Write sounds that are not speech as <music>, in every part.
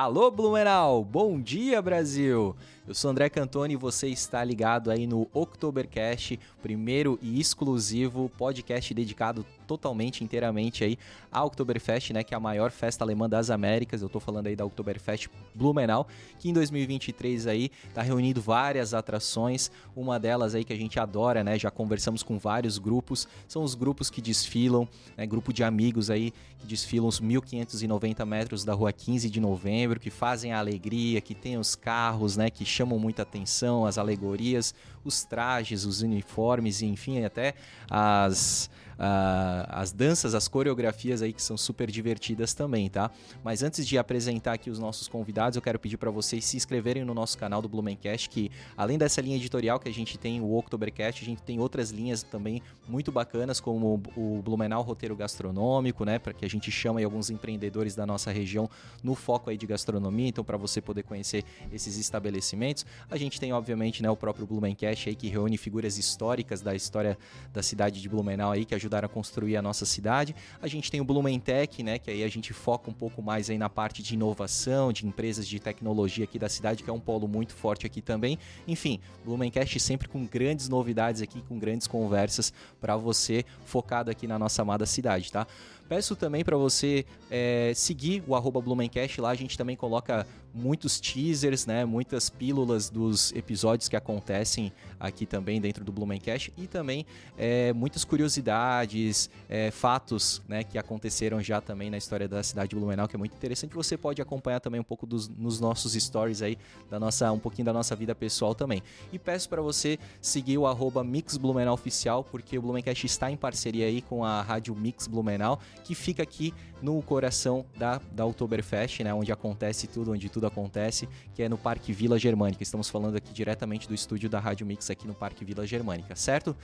Alô Blumenau, bom dia Brasil! Eu sou André Cantoni e você está ligado aí no Oktobercast, primeiro e exclusivo podcast dedicado totalmente, inteiramente aí à Oktoberfest, né, que é a maior festa alemã das Américas. Eu tô falando aí da Oktoberfest Blumenau, que em 2023 aí tá reunindo várias atrações. Uma delas aí que a gente adora, né, já conversamos com vários grupos, são os grupos que desfilam, né, grupo de amigos aí que desfilam os 1590 metros da Rua 15 de Novembro, que fazem a alegria, que tem os carros, né, que chamam muita atenção, as alegorias, os trajes, os uniformes, e enfim, até as as danças, as coreografias aí que são super divertidas também, tá? Mas antes de apresentar aqui os nossos convidados, eu quero pedir para vocês se inscreverem no nosso canal do Blumencast, que além dessa linha editorial que a gente tem, o Oktobercast, a gente tem outras linhas também muito bacanas, como o Blumenau Roteiro Gastronômico, né? Para que a gente chama aí alguns empreendedores da nossa região no foco aí de gastronomia, então para você poder conhecer esses estabelecimentos. A gente tem, obviamente, né, o próprio Blumencast aí, que reúne figuras históricas da história da cidade de Blumenau aí, que ajuda ajudaram a construir a nossa cidade. A gente tem o Blumentech, né, que aí a gente foca um pouco mais aí na parte de inovação, de empresas de tecnologia aqui da cidade, que é um polo muito forte aqui também. Enfim, Blumencast sempre com grandes novidades aqui, com grandes conversas para você focado aqui na nossa amada cidade, tá? Peço também para você é, seguir o arroba Blumencast lá, a gente também coloca muitos teasers, né, muitas pílulas dos episódios que acontecem aqui também dentro do Blumencast e também é, muitas curiosidades, é, fatos né, que aconteceram já também na história da cidade de Blumenau, que é muito interessante. Você pode acompanhar também um pouco dos, nos nossos stories aí, da nossa, um pouquinho da nossa vida pessoal também. E peço para você seguir o arroba Mix Blumenau Oficial, porque o Blumencast está em parceria aí com a Rádio Mix Blumenau que fica aqui no coração da, da Oktoberfest, né, onde acontece tudo, onde tudo acontece, que é no Parque Vila Germânica. Estamos falando aqui diretamente do estúdio da Rádio Mix aqui no Parque Vila Germânica, certo?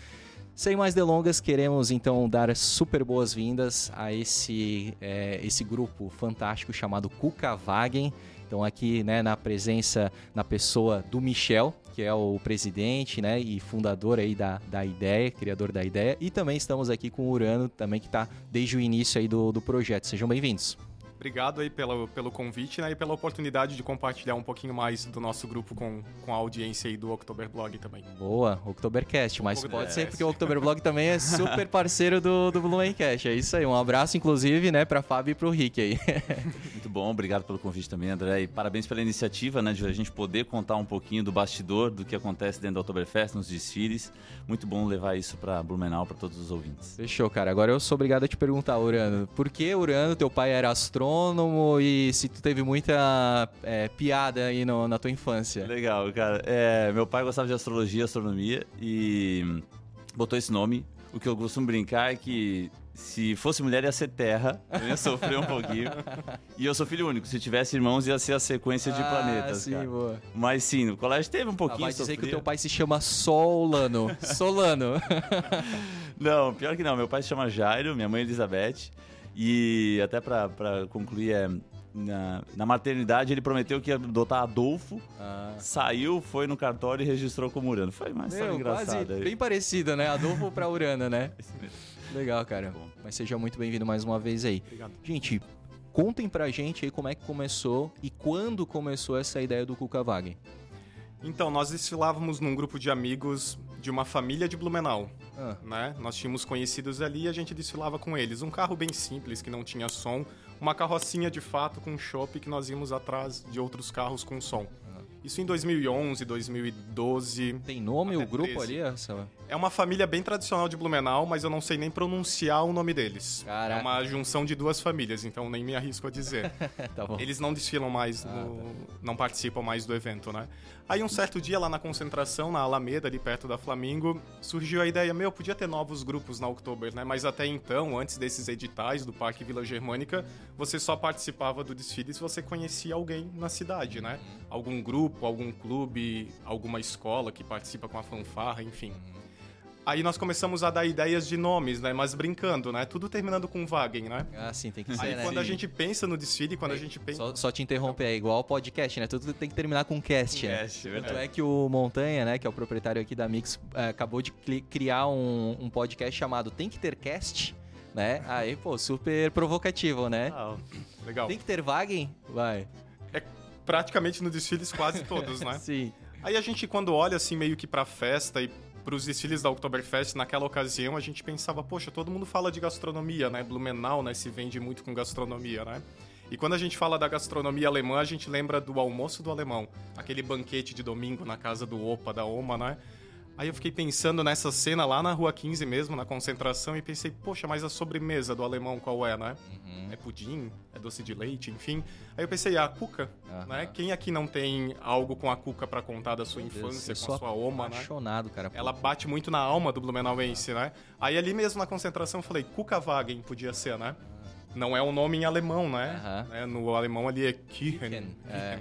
Sem mais delongas, queremos então dar super boas-vindas a esse, é, esse grupo fantástico chamado Kuka Wagen. Então aqui, né, na presença, na pessoa do Michel, que é o presidente, né, e fundador aí da, da ideia, criador da ideia, e também estamos aqui com o Urano, também que está desde o início aí do, do projeto. Sejam bem-vindos. Obrigado aí pelo, pelo convite né, e pela oportunidade de compartilhar um pouquinho mais do nosso grupo com, com a audiência aí do Oktoberblog também. Boa, Oktobercast, mas pode ser porque o Oktoberblog também é super parceiro do, do Blumencast. É isso aí, um abraço inclusive, né, pra Fábio e pro Rick aí. <laughs> Muito bom, obrigado pelo convite também, André, e parabéns pela iniciativa, né, de a gente poder contar um pouquinho do bastidor do que acontece dentro do Oktoberfest, nos desfiles. Muito bom levar isso pra Blumenau, para todos os ouvintes. Fechou, cara. Agora eu sou obrigado a te perguntar, Urano, por que, Urano, teu pai era astrônomo, astrônomo e se tu teve muita é, piada aí no, na tua infância. Legal, cara. É, meu pai gostava de astrologia e astronomia e botou esse nome. O que eu costumo brincar é que se fosse mulher ia ser terra, eu ia sofrer um pouquinho. <laughs> E eu sou filho único, se tivesse irmãos ia ser a sequência de ah, planetas, sim, cara. Boa. Mas sim, no colégio teve um pouquinho. Ah, vai dizer que o teu pai se chama Solano. <laughs> Solano. não, pior que não, meu pai se chama Jairo, minha mãe é Elizabeth. E até para concluir, é, na, na, maternidade ele prometeu que ia adotar Adolfo, ah. saiu, foi no cartório e registrou como Urano. Foi uma história engraçada. Bem parecida, né? Adolfo para Urana, né? <laughs> Legal, cara. Mas seja muito bem-vindo mais uma vez aí. Obrigado. Gente, contem pra gente aí como é que começou e quando começou essa ideia do Cuca Wagen. Então, nós desfilávamos num grupo de amigos de uma família de Blumenau. Ah. Né? Nós tínhamos conhecidos ali e a gente desfilava com eles. Um carro bem simples, que não tinha som. Uma carrocinha de fato com chopp que nós íamos atrás de outros carros com som. Isso em 2011, 2012. Tem nome o grupo 13. ali? Essa? É uma família bem tradicional de Blumenau, mas eu não sei nem pronunciar o nome deles. Caraca. É uma junção de duas famílias, então nem me arrisco a dizer. <laughs> tá Eles não desfilam mais, ah, no... tá. não participam mais do evento, né? Aí um certo dia lá na concentração, na Alameda, ali perto da Flamingo, surgiu a ideia, meu, podia ter novos grupos na Oktober, né? Mas até então, antes desses editais do Parque Vila Germânica, você só participava do desfile se você conhecia alguém na cidade, né? Algum grupo grupo, algum clube, alguma escola que participa com a fanfarra, enfim. Aí nós começamos a dar ideias de nomes, né? Mas brincando, né? Tudo terminando com Wagen, né? Ah, sim, tem que ser, Aí né? quando a gente pensa no desfile, quando é, a gente pensa... Só, só te interromper, é igual podcast, né? Tudo tem que terminar com cast, né? Cast, Tanto é que o Montanha, né? Que é o proprietário aqui da Mix, é, acabou de criar um, um podcast chamado Tem que ter cast, né? Aí, pô, super provocativo, né? Ah, legal. Tem que ter Wagen? Vai. é praticamente no desfiles quase todos, né? <laughs> Sim. Aí a gente, quando olha assim meio que pra festa e para os desfiles da Oktoberfest, naquela ocasião a gente pensava, poxa, todo mundo fala de gastronomia, né? Blumenau, né, se vende muito com gastronomia, né? E quando a gente fala da gastronomia alemã, a gente lembra do almoço do alemão, aquele banquete de domingo na casa do Opa, da Oma, né? Aí eu fiquei pensando nessa cena lá na Rua 15 mesmo, na concentração, e pensei, poxa, mas a sobremesa do alemão qual é, né? Uhum. É pudim? É doce de leite? Enfim. Aí eu pensei, ah, a cuca, uhum. né? Quem aqui não tem algo com a cuca para contar da sua Meu infância, Deus, com a sua oma, né? apaixonado, cara. Ela bate muito na alma do Blumenauense, né? Aí ali mesmo na concentração eu falei, Cuca Wagen podia ser, né? Não é um nome em alemão, né? Uhum. No alemão ali é Kirchen. É,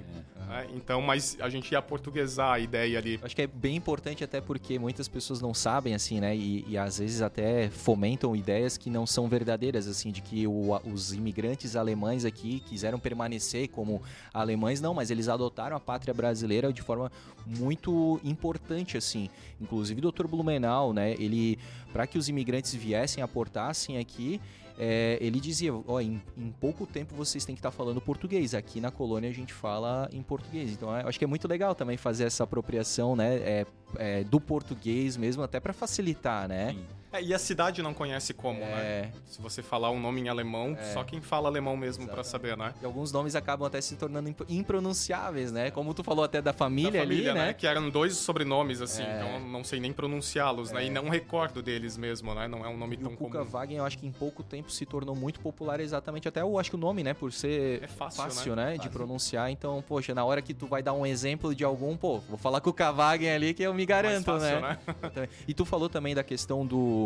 é, então, mas a gente ia portuguesar a ideia ali. Acho que é bem importante até porque muitas pessoas não sabem, assim, né? E, e às vezes até fomentam ideias que não são verdadeiras, assim, de que o, os imigrantes alemães aqui quiseram permanecer como alemães. Não, mas eles adotaram a pátria brasileira de forma muito importante, assim. Inclusive o Dr. Blumenau, né? Ele, para que os imigrantes viessem, aportassem aqui é, ele dizia: ó, em, em, pouco tempo vocês têm que estar tá falando português. Aqui na colônia a gente fala em português. Então eu acho que é muito legal também fazer essa apropriação né, é, é, do português mesmo, até para facilitar, né? Sim. É, e a cidade não conhece como, né? é... né? Se você falar um nome em alemão, é... só quem fala alemão mesmo para saber, né? E alguns nomes acabam até se tornando impronunciáveis, né? Como tu falou até da família, da família ali, né? né? Que eram dois sobrenomes, assim, é... então não sei nem pronunciá-los, né? E é. não recordo deles mesmo, né? Não é um nome e tão o comum. Kuka Wagen, eu acho que em pouco tempo se tornou muito popular exatamente até eu acho que o nome, né? Por ser é fácil, fácil né? né? De pronunciar. Então, poxa, na hora que tu vai dar um exemplo de algum, pô, vou falar Kuka Wagen ali que eu me garanto, fácil, né? né? <laughs> e tu falou também da questão do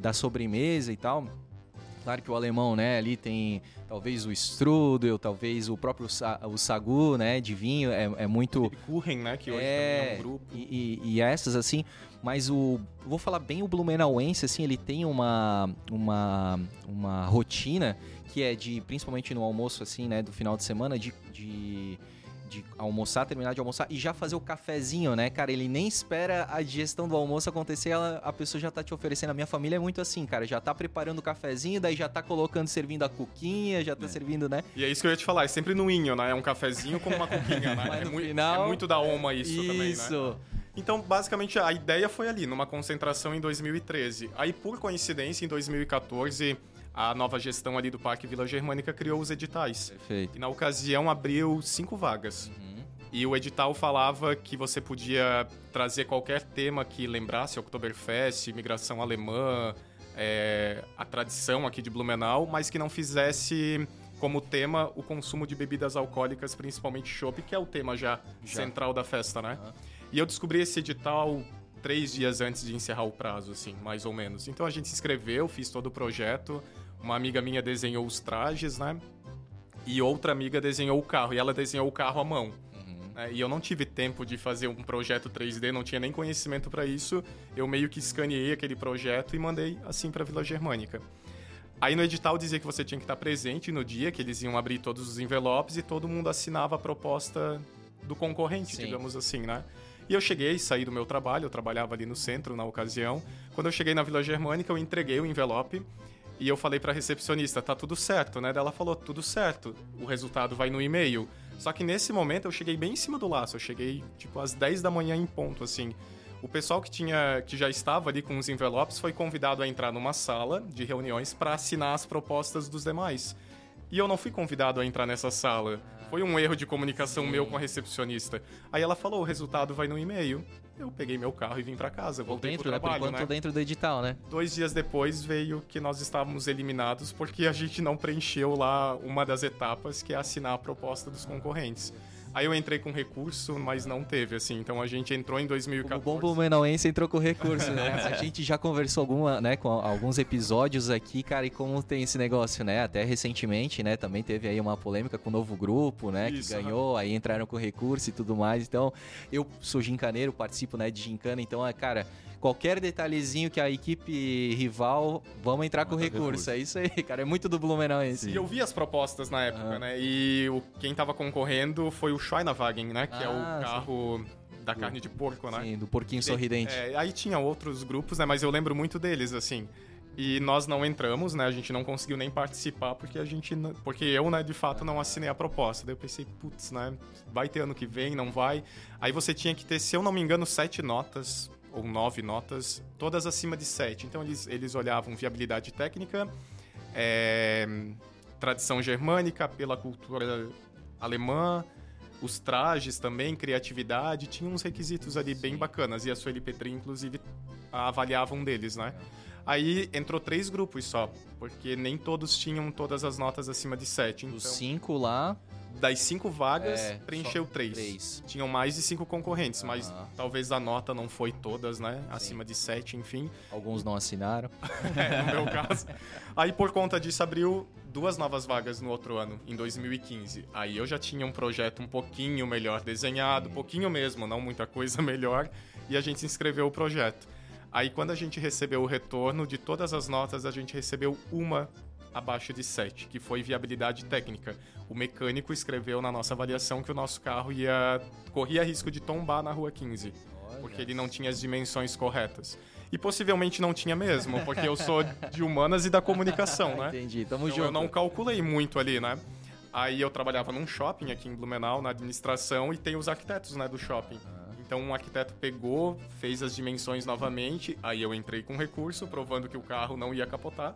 da sobremesa e tal. Claro que o alemão, né, ali tem talvez o strudel, talvez o próprio o sagu, né, de vinho, é, é muito... Kuchen, né, que hoje é, também é um grupo. E, e, e, essas, assim, mas o... Vou falar bem o blumenauense, assim, ele tem uma, uma, uma rotina que é de, principalmente no almoço, assim, né, do final de semana, de, de de almoçar, terminar de almoçar e já fazer o cafezinho, né, cara? Ele nem espera a digestão do almoço acontecer, ela, a pessoa já tá te oferecendo. A minha família é muito assim, cara. Já tá preparando o cafezinho, daí já tá colocando, servindo a cuquinha, já tá é. servindo, né? E é isso que eu ia te falar, é sempre no inho, né? É um cafezinho com uma cuquinha, né? <laughs> É, mu final... é, muito da Oma isso, isso. também, né? Então, basicamente, a ideia foi ali, numa concentração em 2013. Aí, por coincidência, em 2014 a nova gestão ali do Parque Vila Germânica criou os editais. Perfeito. E na ocasião abriu cinco vagas. Uhum. E o edital falava que você podia trazer qualquer tema que lembrasse Oktoberfest, imigração alemã, é, a tradição aqui de Blumenau, mas que não fizesse como tema o consumo de bebidas alcoólicas, principalmente chopp, que é o tema já, já. central da festa, né? Uhum. E eu descobri esse edital três dias antes de encerrar o prazo, assim, mais ou menos. Então a gente se inscreveu, fiz todo o projeto. Uma amiga minha desenhou os trajes, né? E outra amiga desenhou o carro. E ela desenhou o carro à mão. Uhum. Né? E eu não tive tempo de fazer um projeto 3D, não tinha nem conhecimento para isso. Eu meio que escaneei aquele projeto e mandei assim para Vila Germânica. Aí no edital dizia que você tinha que estar presente no dia, que eles iam abrir todos os envelopes e todo mundo assinava a proposta do concorrente, Sim. digamos assim, né? E eu cheguei, saí do meu trabalho, eu trabalhava ali no centro na ocasião. Quando eu cheguei na Vila Germânica, eu entreguei o envelope e eu falei pra recepcionista, tá tudo certo, né? Daí ela falou, tudo certo, o resultado vai no e-mail. Só que nesse momento eu cheguei bem em cima do laço, eu cheguei tipo às 10 da manhã em ponto, assim. O pessoal que tinha que já estava ali com os envelopes foi convidado a entrar numa sala de reuniões para assinar as propostas dos demais. E eu não fui convidado a entrar nessa sala. Foi um erro de comunicação Sim. meu com a recepcionista. Aí ela falou: o resultado vai no e-mail. Eu peguei meu carro e vim para casa. Voltei dentro, pro trabalho, né? Por enquanto, né? dentro do edital, né? Dois dias depois veio que nós estávamos eliminados porque a gente não preencheu lá uma das etapas, que é assinar a proposta dos concorrentes. Aí eu entrei com recurso, mas não teve, assim. Então a gente entrou em 2014. O bom blumenauense entrou com recurso, né? <laughs> a gente já conversou alguma, né, com alguns episódios aqui, cara, e como tem esse negócio, né? Até recentemente, né, também teve aí uma polêmica com o novo grupo, né, Isso, que ganhou, aí entraram com recurso e tudo mais. Então, eu sou gincaneiro, participo, né, de gincana, então, é, cara, qualquer detalhezinho que a equipe rival, vamos entrar com recurso. recurso. É isso aí, cara. É muito do Blumenauense. E eu vi as propostas na época, né? E o, quem tava concorrendo foi o Schweinewagen, né? Que ah, é o ah, carro... Sim da carne de porco, né? Sim, do porquinho sorridente. É, aí tinha outros grupos, né? Mas eu lembro muito deles, assim. E nós não entramos, né? A gente não conseguiu nem participar porque a gente porque eu, né, de fato não assinei a proposta. Daí eu pensei, putz, né, vai ter ano que vem, não vai. Aí você tinha que ter, se eu não me engano, sete notas ou nove notas, todas acima de sete. Então eles, eles olhavam viabilidade técnica, é, tradição germânica, pela cultura alemã, os trajes também, criatividade, tinha uns requisitos ali Sim. bem bacanas. E a Sueli Petri, inclusive, avaliava um deles, né? Aí entrou três grupos só, porque nem todos tinham todas as notas acima de sete. Então... Os cinco lá das cinco vagas, é, preencheu três. três. Tinham mais de cinco concorrentes, mas talvez a nota não foi todas, né? Sim. Acima de sete, enfim. Alguns não assinaram. <laughs> é, no meu caso. Aí, por conta disso, abriu duas novas vagas no outro ano, em 2015. Aí eu já tinha um projeto um pouquinho melhor desenhado, um pouquinho mesmo, não muita coisa <laughs> melhor, e a gente inscreveu o projeto. Aí, quando a gente recebeu o retorno de todas as notas, a gente recebeu uma abaixo de 7, que foi viabilidade técnica. O mecânico escreveu na nossa avaliação que o nosso carro ia corria risco de tombar na rua 15, Olha porque ele não tinha as dimensões corretas. E possivelmente não tinha mesmo, porque eu sou de humanas e da comunicação, <laughs> né? Entendi, tamo então junto. Eu não calculei muito ali, né? Aí eu trabalhava num shopping aqui em Blumenau, na administração, e tem os arquitetos, né, do shopping. Então um arquiteto pegou, fez as dimensões novamente, aí eu entrei com recurso, provando que o carro não ia capotar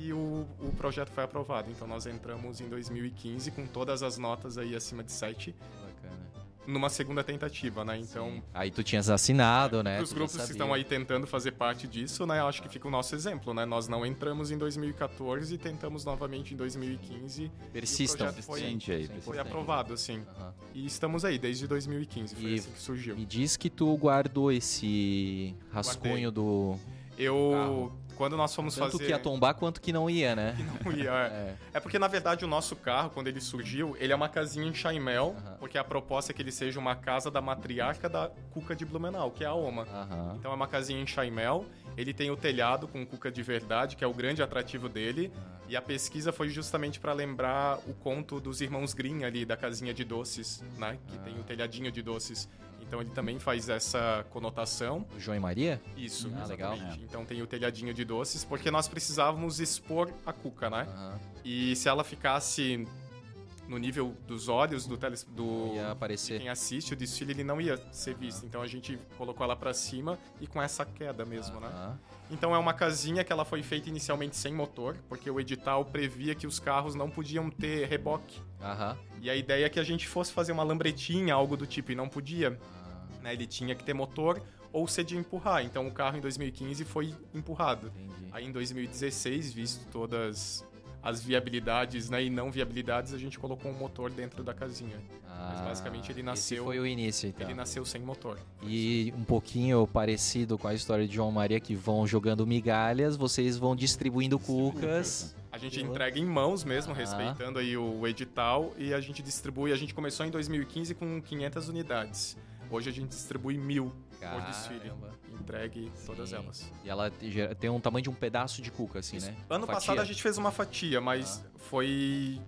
e o, o projeto foi aprovado. Então nós entramos em 2015 com todas as notas aí acima de 7. Bacana. Numa segunda tentativa, né? Então. Sim. Aí tu tinhas assinado, né? Os grupos que estão aí tentando fazer parte disso, né? Acho que fica o nosso exemplo, né? Nós não entramos em 2014 e tentamos novamente em 2015. Persistam. E o foi, aí, foi aprovado, assim. Uhum. E estamos aí desde 2015, foi e assim que surgiu. Me diz que tu guardou esse rascunho Guardei. do. Eu. Carro quando nós fomos Tanto fazer... Tanto que ia tombar quanto que não ia, né? Que não ia, é. <laughs> é. é. porque, na verdade, o nosso carro, quando ele surgiu, ele é uma casinha em Chaimel, porque a proposta é que ele seja uma casa da matriarca da Cuca de Blumenau, que é a Oma. Então é uma casinha em Chaimel, ele tem o telhado com cuca de verdade, que é o grande atrativo dele, -huh. e a pesquisa foi justamente para lembrar o conto dos irmãos Green ali, da casinha de doces, né? Que tem o telhadinho de doces. Então ele também faz essa conotação. O João e Maria? Isso, ah, legal. É. Então tem o telhadinho de doces, porque nós precisávamos expor a cuca, né? Uhum. E se ela ficasse no nível dos olhos do, tele, do ia aparecer. quem assiste o desfile, ele não ia ser visto. Uhum. Então a gente colocou ela para cima e com essa queda mesmo, uhum. né? Então é uma casinha que ela foi feita inicialmente sem motor, porque o edital previa que os carros não podiam ter reboque. Uhum. E a ideia é que a gente fosse fazer uma lambretinha, algo do tipo, e não podia. Né? Ele tinha que ter motor ou ser de empurrar. Então o carro em 2015 foi empurrado. Entendi. Aí em 2016, visto todas as viabilidades né, e não viabilidades, a gente colocou um motor dentro da casinha. Ah, Mas basicamente ele nasceu. Foi o início, então. Ele nasceu sem motor. E um pouquinho parecido com a história de João Maria, que vão jogando migalhas, vocês vão distribuindo cucas. A gente entrega em mãos mesmo, ah. respeitando aí o edital, e a gente distribui. A gente começou em 2015 com 500 unidades. Hoje a gente distribui mil Caramba. por desfile. Entregue Sim. todas elas. E ela tem um tamanho de um pedaço de cuca, assim, Isso. né? Ano passado a gente fez uma fatia, mas ah. foi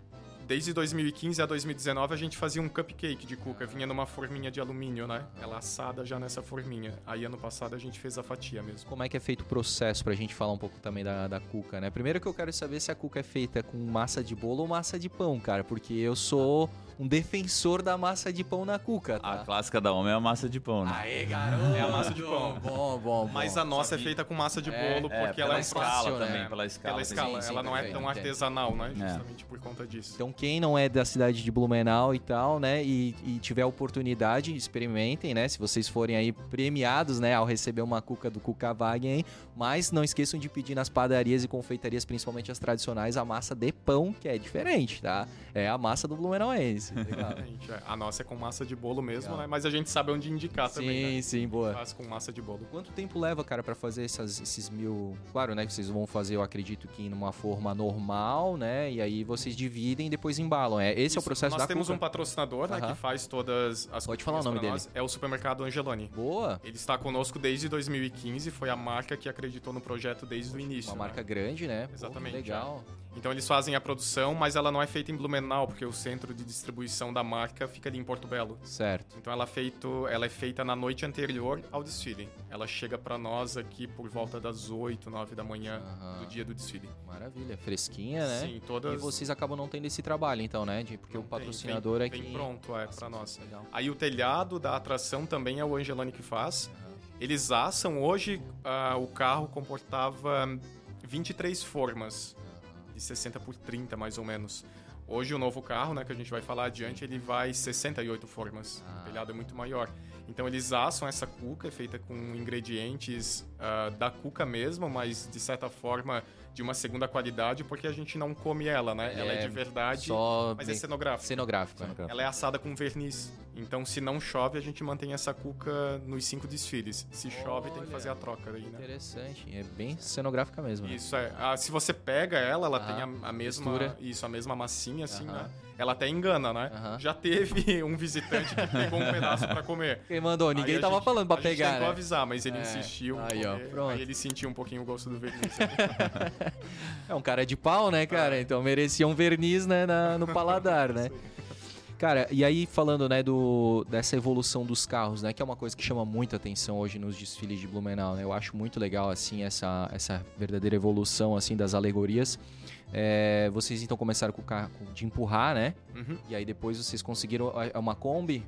desde 2015 a 2019 a gente fazia um cupcake de cuca, vinha numa forminha de alumínio, né? Ela assada já nessa forminha. Aí ano passado a gente fez a fatia mesmo. Como é que é feito o processo pra gente falar um pouco também da, da cuca, né? Primeiro que eu quero saber se a cuca é feita com massa de bolo ou massa de pão, cara, porque eu sou um defensor da massa de pão na cuca, tá? A clássica da homem é a massa de pão, né? Aê, garoto! É a massa de pão. Bom, bom, Mas a nossa é feita com massa de é, bolo é, porque ela é escala também, pela escala. Pela escala, sim, sim, ela não é tão artesanal, né? É. Justamente por conta disso. Então quem não é da cidade de Blumenau e tal, né, e, e tiver oportunidade, experimentem, né? Se vocês forem aí premiados, né, ao receber uma cuca do Cuca Wagen, mas não esqueçam de pedir nas padarias e confeitarias, principalmente as tradicionais, a massa de pão, que é diferente, tá? É a massa do Blumenauense. É, a nossa é com massa de bolo mesmo, né? Mas a gente sabe onde indicar sim, também, né? Sim, sim, boa. Faz com massa de bolo. Quanto tempo leva, cara, para fazer essas, esses mil... Claro, né, que vocês vão fazer, eu acredito que numa forma normal, né? E aí vocês dividem e depois embalam. É, esse Isso, é o processo nós da temos cuca? um patrocinador, né, que faz todas as Pode falar o nome dele. Nós. É o supermercado Angeloni. Boa. Ele está conosco desde 2015, foi a marca que acreditou no projeto desde o início. Uma né? marca grande, né? Exatamente. Pô, legal. É. Então eles fazem a produção, mas ela não é feita em Blumenau, porque o centro de distribuição da marca fica ali em Porto Belo. Certo. Então ela é, feito, ela é feita na noite anterior ao desfile. Ela chega para nós aqui por volta das 8, 9 da manhã do dia do desfile. Maravilha, fresquinha, né? Sim, todas. E vocês acabam não tendo esse trabalho, então, né? De, porque não o patrocinador tem, é que. pronto, é para nós. Legal. Aí o telhado da atração também é o Angelani que faz. Eles assam. Hoje uh, o carro comportava 23 formas de 60 por 30, mais ou menos. Hoje o novo carro, né, que a gente vai falar adiante, ele vai 68 formas. Ah. O telhado é muito maior. Então eles assam essa cuca, é feita com ingredientes uh, da cuca mesmo, mas de certa forma de uma segunda qualidade, porque a gente não come ela, né? ela é, de verdade, só mas é cenográfica. Cenográfica. Ela é assada com verniz. Então, se não chove, a gente mantém essa cuca nos cinco desfiles. Se Olha, chove, tem que fazer a troca aí, né? Interessante. É bem cenográfica mesmo. Né? Isso, é. Ah, se você pega ela, ela tem a, a mesma... Mistura. Isso, a mesma massinha, assim, né? Ela até engana, né? Já teve <laughs> um visitante que pegou um pedaço para comer. Quem mandou? Ninguém aí tava gente, falando para pegar. A gente tentou né? avisar, mas ele é. insistiu. Aí, ó, pronto. Aí ele sentiu um pouquinho o gosto do verniz. <laughs> <laughs> é um cara de pau, né, cara? Então merecia um verniz né, na, no paladar, né? <laughs> Cara, e aí falando, né, do, dessa evolução dos carros, né, que é uma coisa que chama muita atenção hoje nos desfiles de Blumenau, né? Eu acho muito legal, assim, essa, essa verdadeira evolução, assim, das alegorias. É, vocês então começaram com o carro de empurrar, né? Uhum. E aí depois vocês conseguiram é uma Kombi?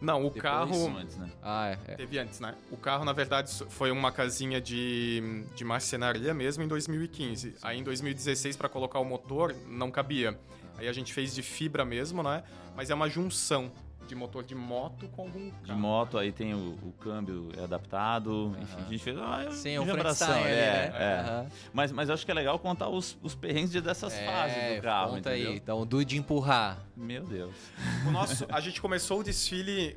Não, o depois, carro. Antes, né? Ah, é, é, Teve antes, né? O carro, na verdade, foi uma casinha de, de marcenaria mesmo em 2015. Sim. Aí em 2016, para colocar o motor, não cabia. Aí a gente fez de fibra mesmo, né? Mas é uma junção de motor de moto com algum carro. De moto, aí tem o, o câmbio adaptado, uhum. enfim, a gente fez uma Sim, um vibração. É, né? é. Uhum. Mas, mas eu acho que é legal contar os, os perrengues dessas é, fases do carro, conta entendeu? aí, então, do de empurrar. Meu Deus. O nosso, a gente começou o desfile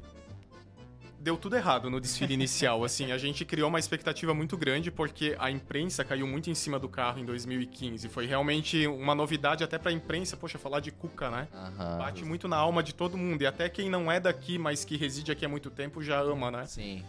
deu tudo errado no desfile inicial. Assim, a gente criou uma expectativa muito grande porque a imprensa caiu muito em cima do carro em 2015. Foi realmente uma novidade até para a imprensa, poxa, falar de Cuca, né? Uhum. Bate muito na alma de todo mundo e até quem não é daqui, mas que reside aqui há muito tempo já ama, né? Sim.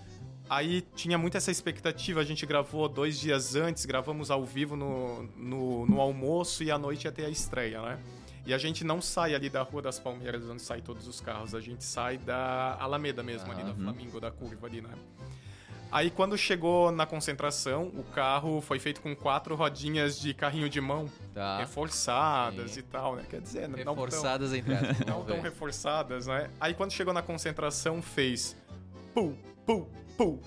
Aí tinha muito essa expectativa, a gente gravou dois dias antes, gravamos ao vivo no, no, no almoço e à noite ia ter a estreia, né? E a gente não sai ali da Rua das Palmeiras, onde saem todos os carros. A gente sai da Alameda mesmo, ali da Flamingo, da curva ali, né? Aí quando chegou na concentração, o carro foi feito com quatro rodinhas de carrinho de mão, tá. reforçadas Sim. e tal, né? Quer dizer, reforçadas não tão, entre não tão reforçadas, né? Aí quando chegou na concentração, fez pu, pu, pu,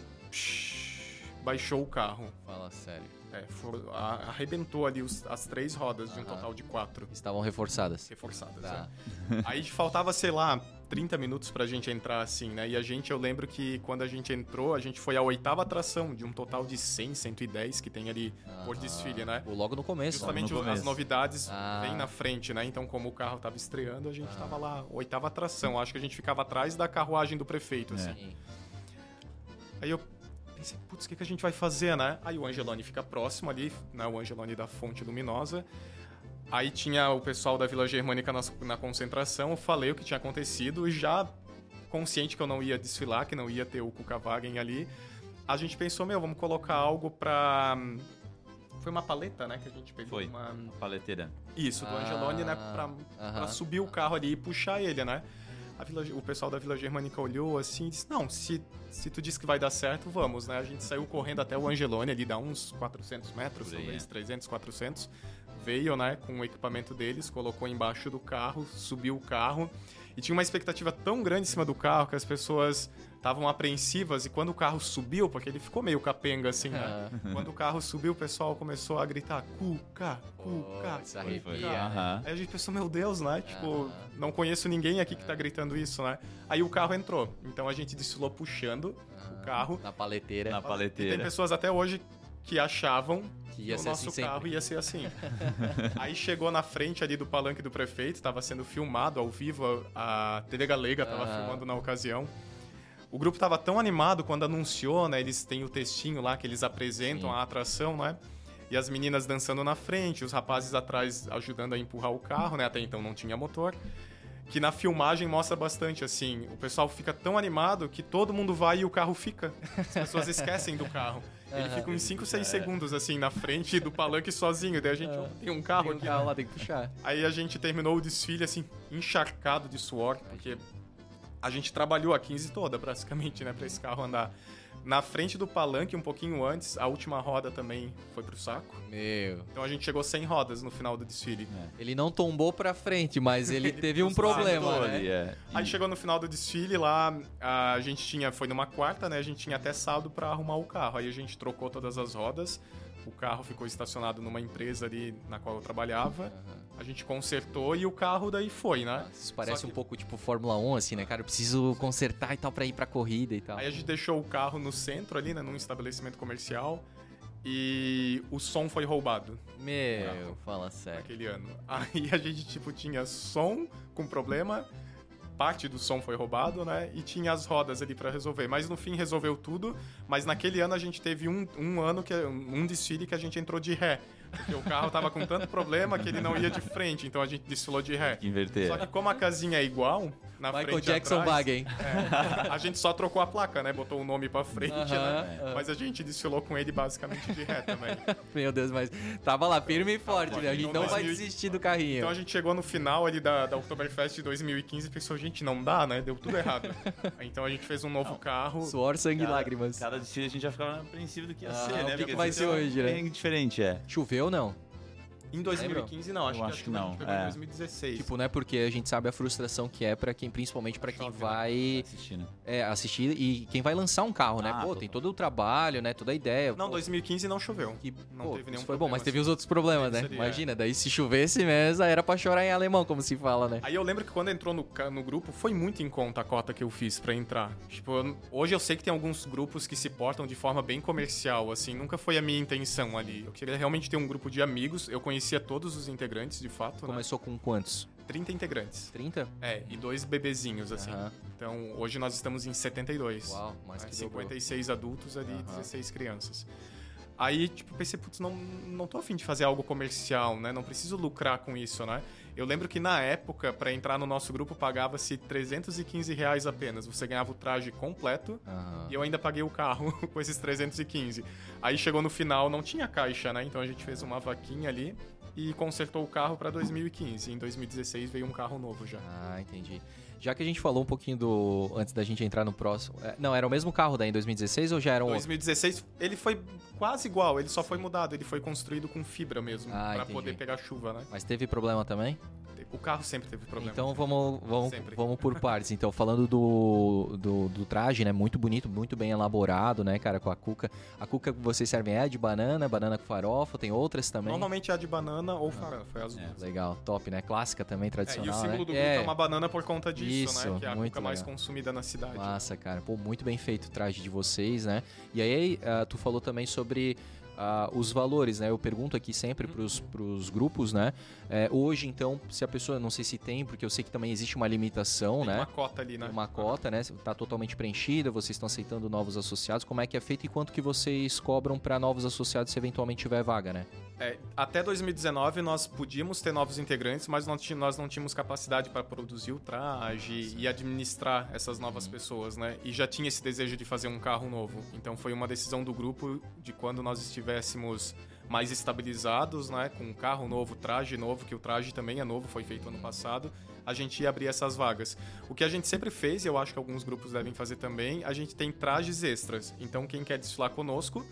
baixou o carro. Fala sério. É, for, a, arrebentou ali os, as três rodas de um total de quatro. Estavam reforçadas. Reforçadas, tá. é. Aí faltava, sei lá, 30 minutos pra gente entrar assim, né? E a gente, eu lembro que quando a gente entrou, a gente foi a oitava atração de um total de 100, 110 que tem ali por desfile, né? Logo no começo. Justamente no começo. as novidades ah. vêm na frente, né? Então, como o carro tava estreando, a gente ah. tava lá, oitava atração. Acho que a gente ficava atrás da carruagem do prefeito, é. assim. Aí eu pensei, putz, o que, que a gente vai fazer, né? Aí o Angeloni fica próximo ali, né? O Angeloni da Fonte Luminosa. Aí tinha o pessoal da Vila Germânica na, na concentração, eu falei o que tinha acontecido, já consciente que eu não ia desfilar, que não ia ter o Kukavagen ali. A gente pensou, meu, vamos colocar algo pra... Foi uma paleta, né, que a gente pegou. Foi, uma paleteira. Isso, do ah, Angeloni, né, pra, uh -huh. pra subir o carro ali e puxar ele, né? Vila, o pessoal da Vila Germânica olhou assim e disse: Não, se, se tu disse que vai dar certo, vamos, né? A gente saiu correndo até o Angelone, ali dá uns 400 metros, talvez é. 300, 400. Veio, né, com o equipamento deles, colocou embaixo do carro, subiu o carro. E tinha uma expectativa tão grande em cima do carro que as pessoas estavam apreensivas e quando o carro subiu, porque ele ficou meio capenga assim, né? <laughs> quando o carro subiu, o pessoal começou a gritar Cuca, Cuca, oh, Cuca. Aí a gente pensou, meu Deus, né? Tipo, não conheço ninguém aqui que tá gritando isso, né? Aí o carro entrou. Então a gente desfilou puxando o carro. Na paleteira. Na paleteira. E tem pessoas até hoje que achavam que, que o nosso assim carro sempre. ia ser assim. <laughs> Aí chegou na frente ali do palanque do prefeito, estava sendo filmado ao vivo, a TV Galega estava ah. filmando na ocasião. O grupo estava tão animado quando anunciou, né? Eles têm o textinho lá que eles apresentam Sim. a atração, né? E as meninas dançando na frente, os rapazes atrás ajudando a empurrar o carro, né? Até então não tinha motor. Que na filmagem mostra bastante, assim. O pessoal fica tão animado que todo mundo vai e o carro fica. As pessoas esquecem do carro. Ele fica uns 5, 6 é. segundos, assim, na frente do palanque sozinho. Daí a gente, oh, tem um carro tem um aqui. carro lá, tem que puxar. Aí a gente terminou o desfile, assim, encharcado de suor, porque a gente trabalhou a 15 toda, praticamente, né, pra esse carro andar. Na frente do palanque, um pouquinho antes, a última roda também foi pro saco. Meu. Então a gente chegou sem rodas no final do desfile. É. Ele não tombou pra frente, mas ele, <laughs> ele teve um problema, né? é. Aí chegou no final do desfile lá, a gente tinha, foi numa quarta, né? A gente tinha até sábado para arrumar o carro. Aí a gente trocou todas as rodas o carro ficou estacionado numa empresa ali na qual eu trabalhava. Uhum. A gente consertou e o carro daí foi, né? Ah, isso parece que... um pouco tipo Fórmula 1, assim, né, cara? Eu preciso consertar e tal para ir pra corrida e tal. Aí a gente deixou o carro no centro ali, né, num estabelecimento comercial. E o som foi roubado. Meu, fala sério. Aquele ano. Aí a gente, tipo, tinha som com problema parte do som foi roubado, né? E tinha as rodas ali para resolver. Mas no fim resolveu tudo. Mas naquele ano a gente teve um, um ano, que um desfile que a gente entrou de ré. Porque o carro tava com tanto problema que ele não ia de frente, então a gente desfilou de ré. Inverter. Só que como a casinha é igual, na Michael frente Jackson atrás, Wagen. É, a gente só trocou a placa, né? Botou o nome pra frente, uh -huh, né? Uh -huh. Mas a gente desfilou com ele basicamente de ré também. Meu Deus, mas tava lá firme e forte, né? A gente então, não vai desistir do carrinho. Então a gente chegou no final ali da, da Oktoberfest de 2015 e pensou, gente, não dá, né? Deu tudo errado. então a gente fez um novo não. carro. Suor, sangue e lágrimas. Cada desfile a gente já ficava apreensivo do que ia ah, ser, né? O que, que vai ser hoje, né? Bem diferente, é. Choveu ou não? Em 2015 não, acho, eu acho que, que não. É. Em 2016. Tipo, né? Porque a gente sabe a frustração que é para quem, principalmente para quem vai assistir, né? É, assistir e quem vai lançar um carro, né? Ah, pô, tem todo o trabalho, né? Toda a ideia. Não, pô. 2015 não choveu. Que, não pô, teve nenhum foi bom, mas teve os outros problemas, né? Seria, Imagina, daí se chovesse mesmo, era para chorar em alemão, como se fala, né? Aí eu lembro que quando entrou no, no grupo, foi muito em conta a cota que eu fiz para entrar. Tipo, eu, hoje eu sei que tem alguns grupos que se portam de forma bem comercial, assim, nunca foi a minha intenção ali. Eu queria realmente ter um grupo de amigos, eu conhecia todos os integrantes, de fato. Né? Começou né? com quantos? 30 integrantes. 30? É, e dois bebezinhos, assim. Uhum. Então, hoje nós estamos em 72. Uau, mais que 56 dobrou. adultos ali, uhum. 16 crianças. Aí, tipo, pensei, putz, não, não tô afim de fazer algo comercial, né? Não preciso lucrar com isso, né? Eu lembro que na época, para entrar no nosso grupo, pagava-se 315 reais apenas. Você ganhava o traje completo uhum. e eu ainda paguei o carro <laughs> com esses 315. Aí chegou no final, não tinha caixa, né? Então a gente fez uma vaquinha ali e consertou o carro para 2015. Em 2016 veio um carro novo já. Ah, entendi. Já que a gente falou um pouquinho do. Antes da gente entrar no próximo. É, não, era o mesmo carro daí em 2016 ou já era um. 2016, ele foi quase igual, ele só foi mudado. Ele foi construído com fibra mesmo, ah, para poder pegar chuva, né? Mas teve problema também? O carro sempre teve problema. Então vamos, vamos, vamos por partes. Então, falando do, do, do, traje, né? Muito bonito, muito bem elaborado, né, cara, com a cuca. A cuca que vocês servem é de banana, banana com farofa, tem outras também? Normalmente é de banana ou farofa, é as duas. É, legal, top, né? Clássica também, tradicional. É, e o símbolo né? do grupo é. é uma banana por conta disso, né? Isso, né? Que é a cuca mais consumida na cidade. Massa, cara. Pô, muito bem feito o traje de vocês, né? E aí, uh, tu falou também sobre uh, os valores, né? Eu pergunto aqui sempre para os grupos, né? É, hoje, então, se a pessoa, não sei se tem, porque eu sei que também existe uma limitação, tem né? uma cota ali, né? Uma cota, né? Está totalmente preenchida, vocês estão aceitando novos associados. Como é que é feito e quanto que vocês cobram para novos associados se eventualmente tiver vaga, né? É, até 2019 nós podíamos ter novos integrantes, mas nós, nós não tínhamos capacidade para produzir o traje e administrar essas novas uhum. pessoas, né? E já tinha esse desejo de fazer um carro novo. Então foi uma decisão do grupo de quando nós estivéssemos mais estabilizados, né? Com carro novo, traje novo, que o traje também é novo, foi feito ano passado, a gente ia abrir essas vagas. O que a gente sempre fez, e eu acho que alguns grupos devem fazer também, a gente tem trajes extras. Então quem quer desfilar conosco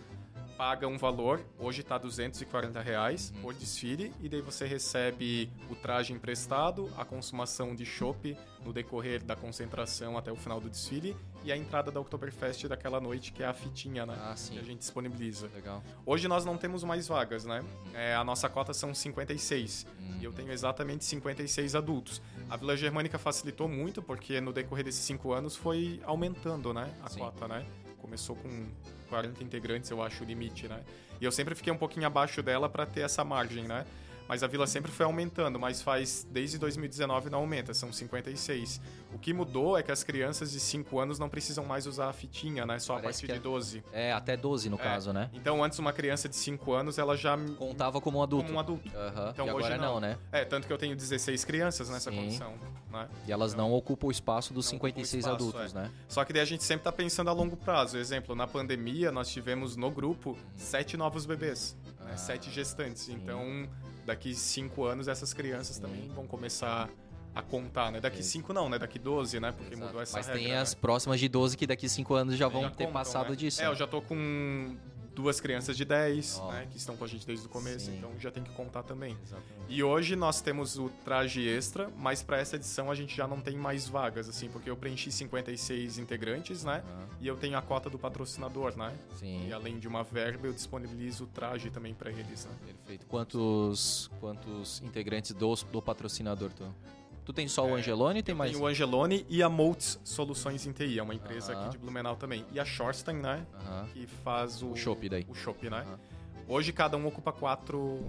paga um valor, hoje está 240 reais uhum. por desfile, e daí você recebe o traje emprestado, a consumação de chopp no decorrer da concentração até o final do desfile e a entrada da Oktoberfest daquela noite, que é a fitinha, né? Ah, sim. Que a gente disponibiliza. Legal. Hoje nós não temos mais vagas, né? Uhum. É, a nossa cota são 56 uhum. e eu tenho exatamente 56 adultos. A Vila Germânica facilitou muito porque no decorrer desses cinco anos foi aumentando, né? A sim. cota, né? Começou com 40 integrantes, eu acho o limite, né? E eu sempre fiquei um pouquinho abaixo dela para ter essa margem, né? Mas a vila sempre foi aumentando, mas faz desde 2019 não aumenta, são 56. O que mudou é que as crianças de 5 anos não precisam mais usar a fitinha, né? Só Parece a partir de 12. É, até 12 no é. caso, né? Então antes uma criança de 5 anos ela já contava como um adulto. Como um adulto. Uhum. Então e hoje agora não. não. né? É, tanto que eu tenho 16 crianças nessa Sim. condição, né? E elas então, não ocupam o espaço dos 56 espaço, adultos, é. né? Só que daí a gente sempre tá pensando a longo prazo. Exemplo, na pandemia nós tivemos no grupo sete novos bebês, né? ah, né? sete gestantes. Sim. Então daqui cinco anos essas crianças Sim. também vão começar a contar, né? Daqui 5 não, né? Daqui 12, né? Porque Exato. mudou essa Mas regra, tem né? as próximas de 12 que daqui 5 anos já vão já ter contam, passado né? disso. É, né? eu já tô com duas crianças de 10, oh. né? Que estão com a gente desde o começo, Sim. então já tem que contar também. Exatamente. E hoje nós temos o traje extra, mas para essa edição a gente já não tem mais vagas, assim, porque eu preenchi 56 integrantes, né? Uhum. E eu tenho a cota do patrocinador, né? Sim. E além de uma verba, eu disponibilizo o traje também para eles, né? Perfeito. Quantos, quantos integrantes do, do patrocinador tu? Tu tem só o é, Angelone tem mais? Tem o Angelone e a Moltz Soluções em TI, é uma empresa uh -huh. aqui de Blumenau também. E a Shorstein, né? Uh -huh. Que faz o... O Shop daí. O Shop, né? Uh -huh. Hoje cada um ocupa quatro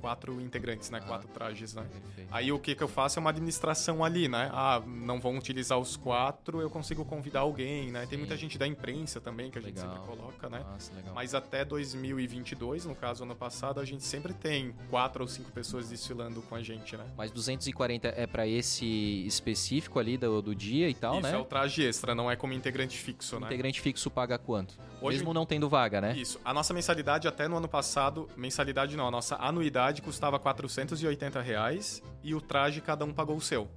quatro integrantes, né? Ah, quatro trajes, né? Perfeito. Aí o que, que eu faço é uma administração ali, né? Ah, não vão utilizar os quatro, eu consigo convidar alguém, né? Sim. Tem muita gente da imprensa também que a gente sempre coloca, né? Nossa, Mas até 2022, no caso ano passado, a gente sempre tem quatro ou cinco pessoas desfilando com a gente, né? Mas 240 é para esse específico ali do, do dia e tal, Isso, né? Isso, é o traje extra, não é como integrante fixo, integrante né? Integrante fixo paga quanto? Hoje, Mesmo não tendo vaga, né? Isso. A nossa mensalidade até no ano passado, mensalidade não, a nossa anuidade custava 480 reais e o traje cada um pagou o seu.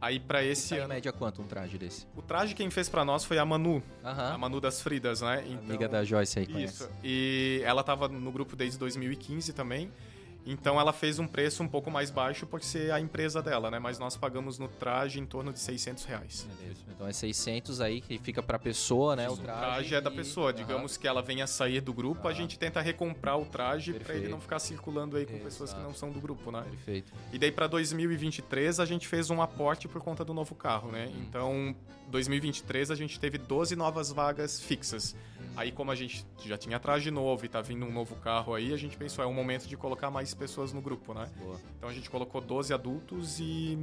Aí para esse ano... em média quanto um traje desse? O traje quem fez para nós foi a Manu, a Manu das Fridas, né? Então, Amiga da Joyce aí, Isso. Conhece. E ela tava no grupo desde 2015 também. Então ela fez um preço um pouco mais baixo por ser a empresa dela, né? Mas nós pagamos no traje em torno de 600 reais. Beleza. Então é 600 aí que fica para a pessoa, né? O traje, o traje é da pessoa. Digamos uhum. que ela venha sair do grupo, uhum. a gente tenta recomprar o traje para ele não ficar circulando aí com Exato. pessoas que não são do grupo, né? Perfeito. E daí para 2023 a gente fez um aporte por conta do novo carro, né? Uhum. Então 2023 a gente teve 12 novas vagas fixas. Aí, como a gente já tinha traje novo e tá vindo um novo carro aí, a gente pensou, é o momento de colocar mais pessoas no grupo, né? Boa. Então a gente colocou 12 adultos e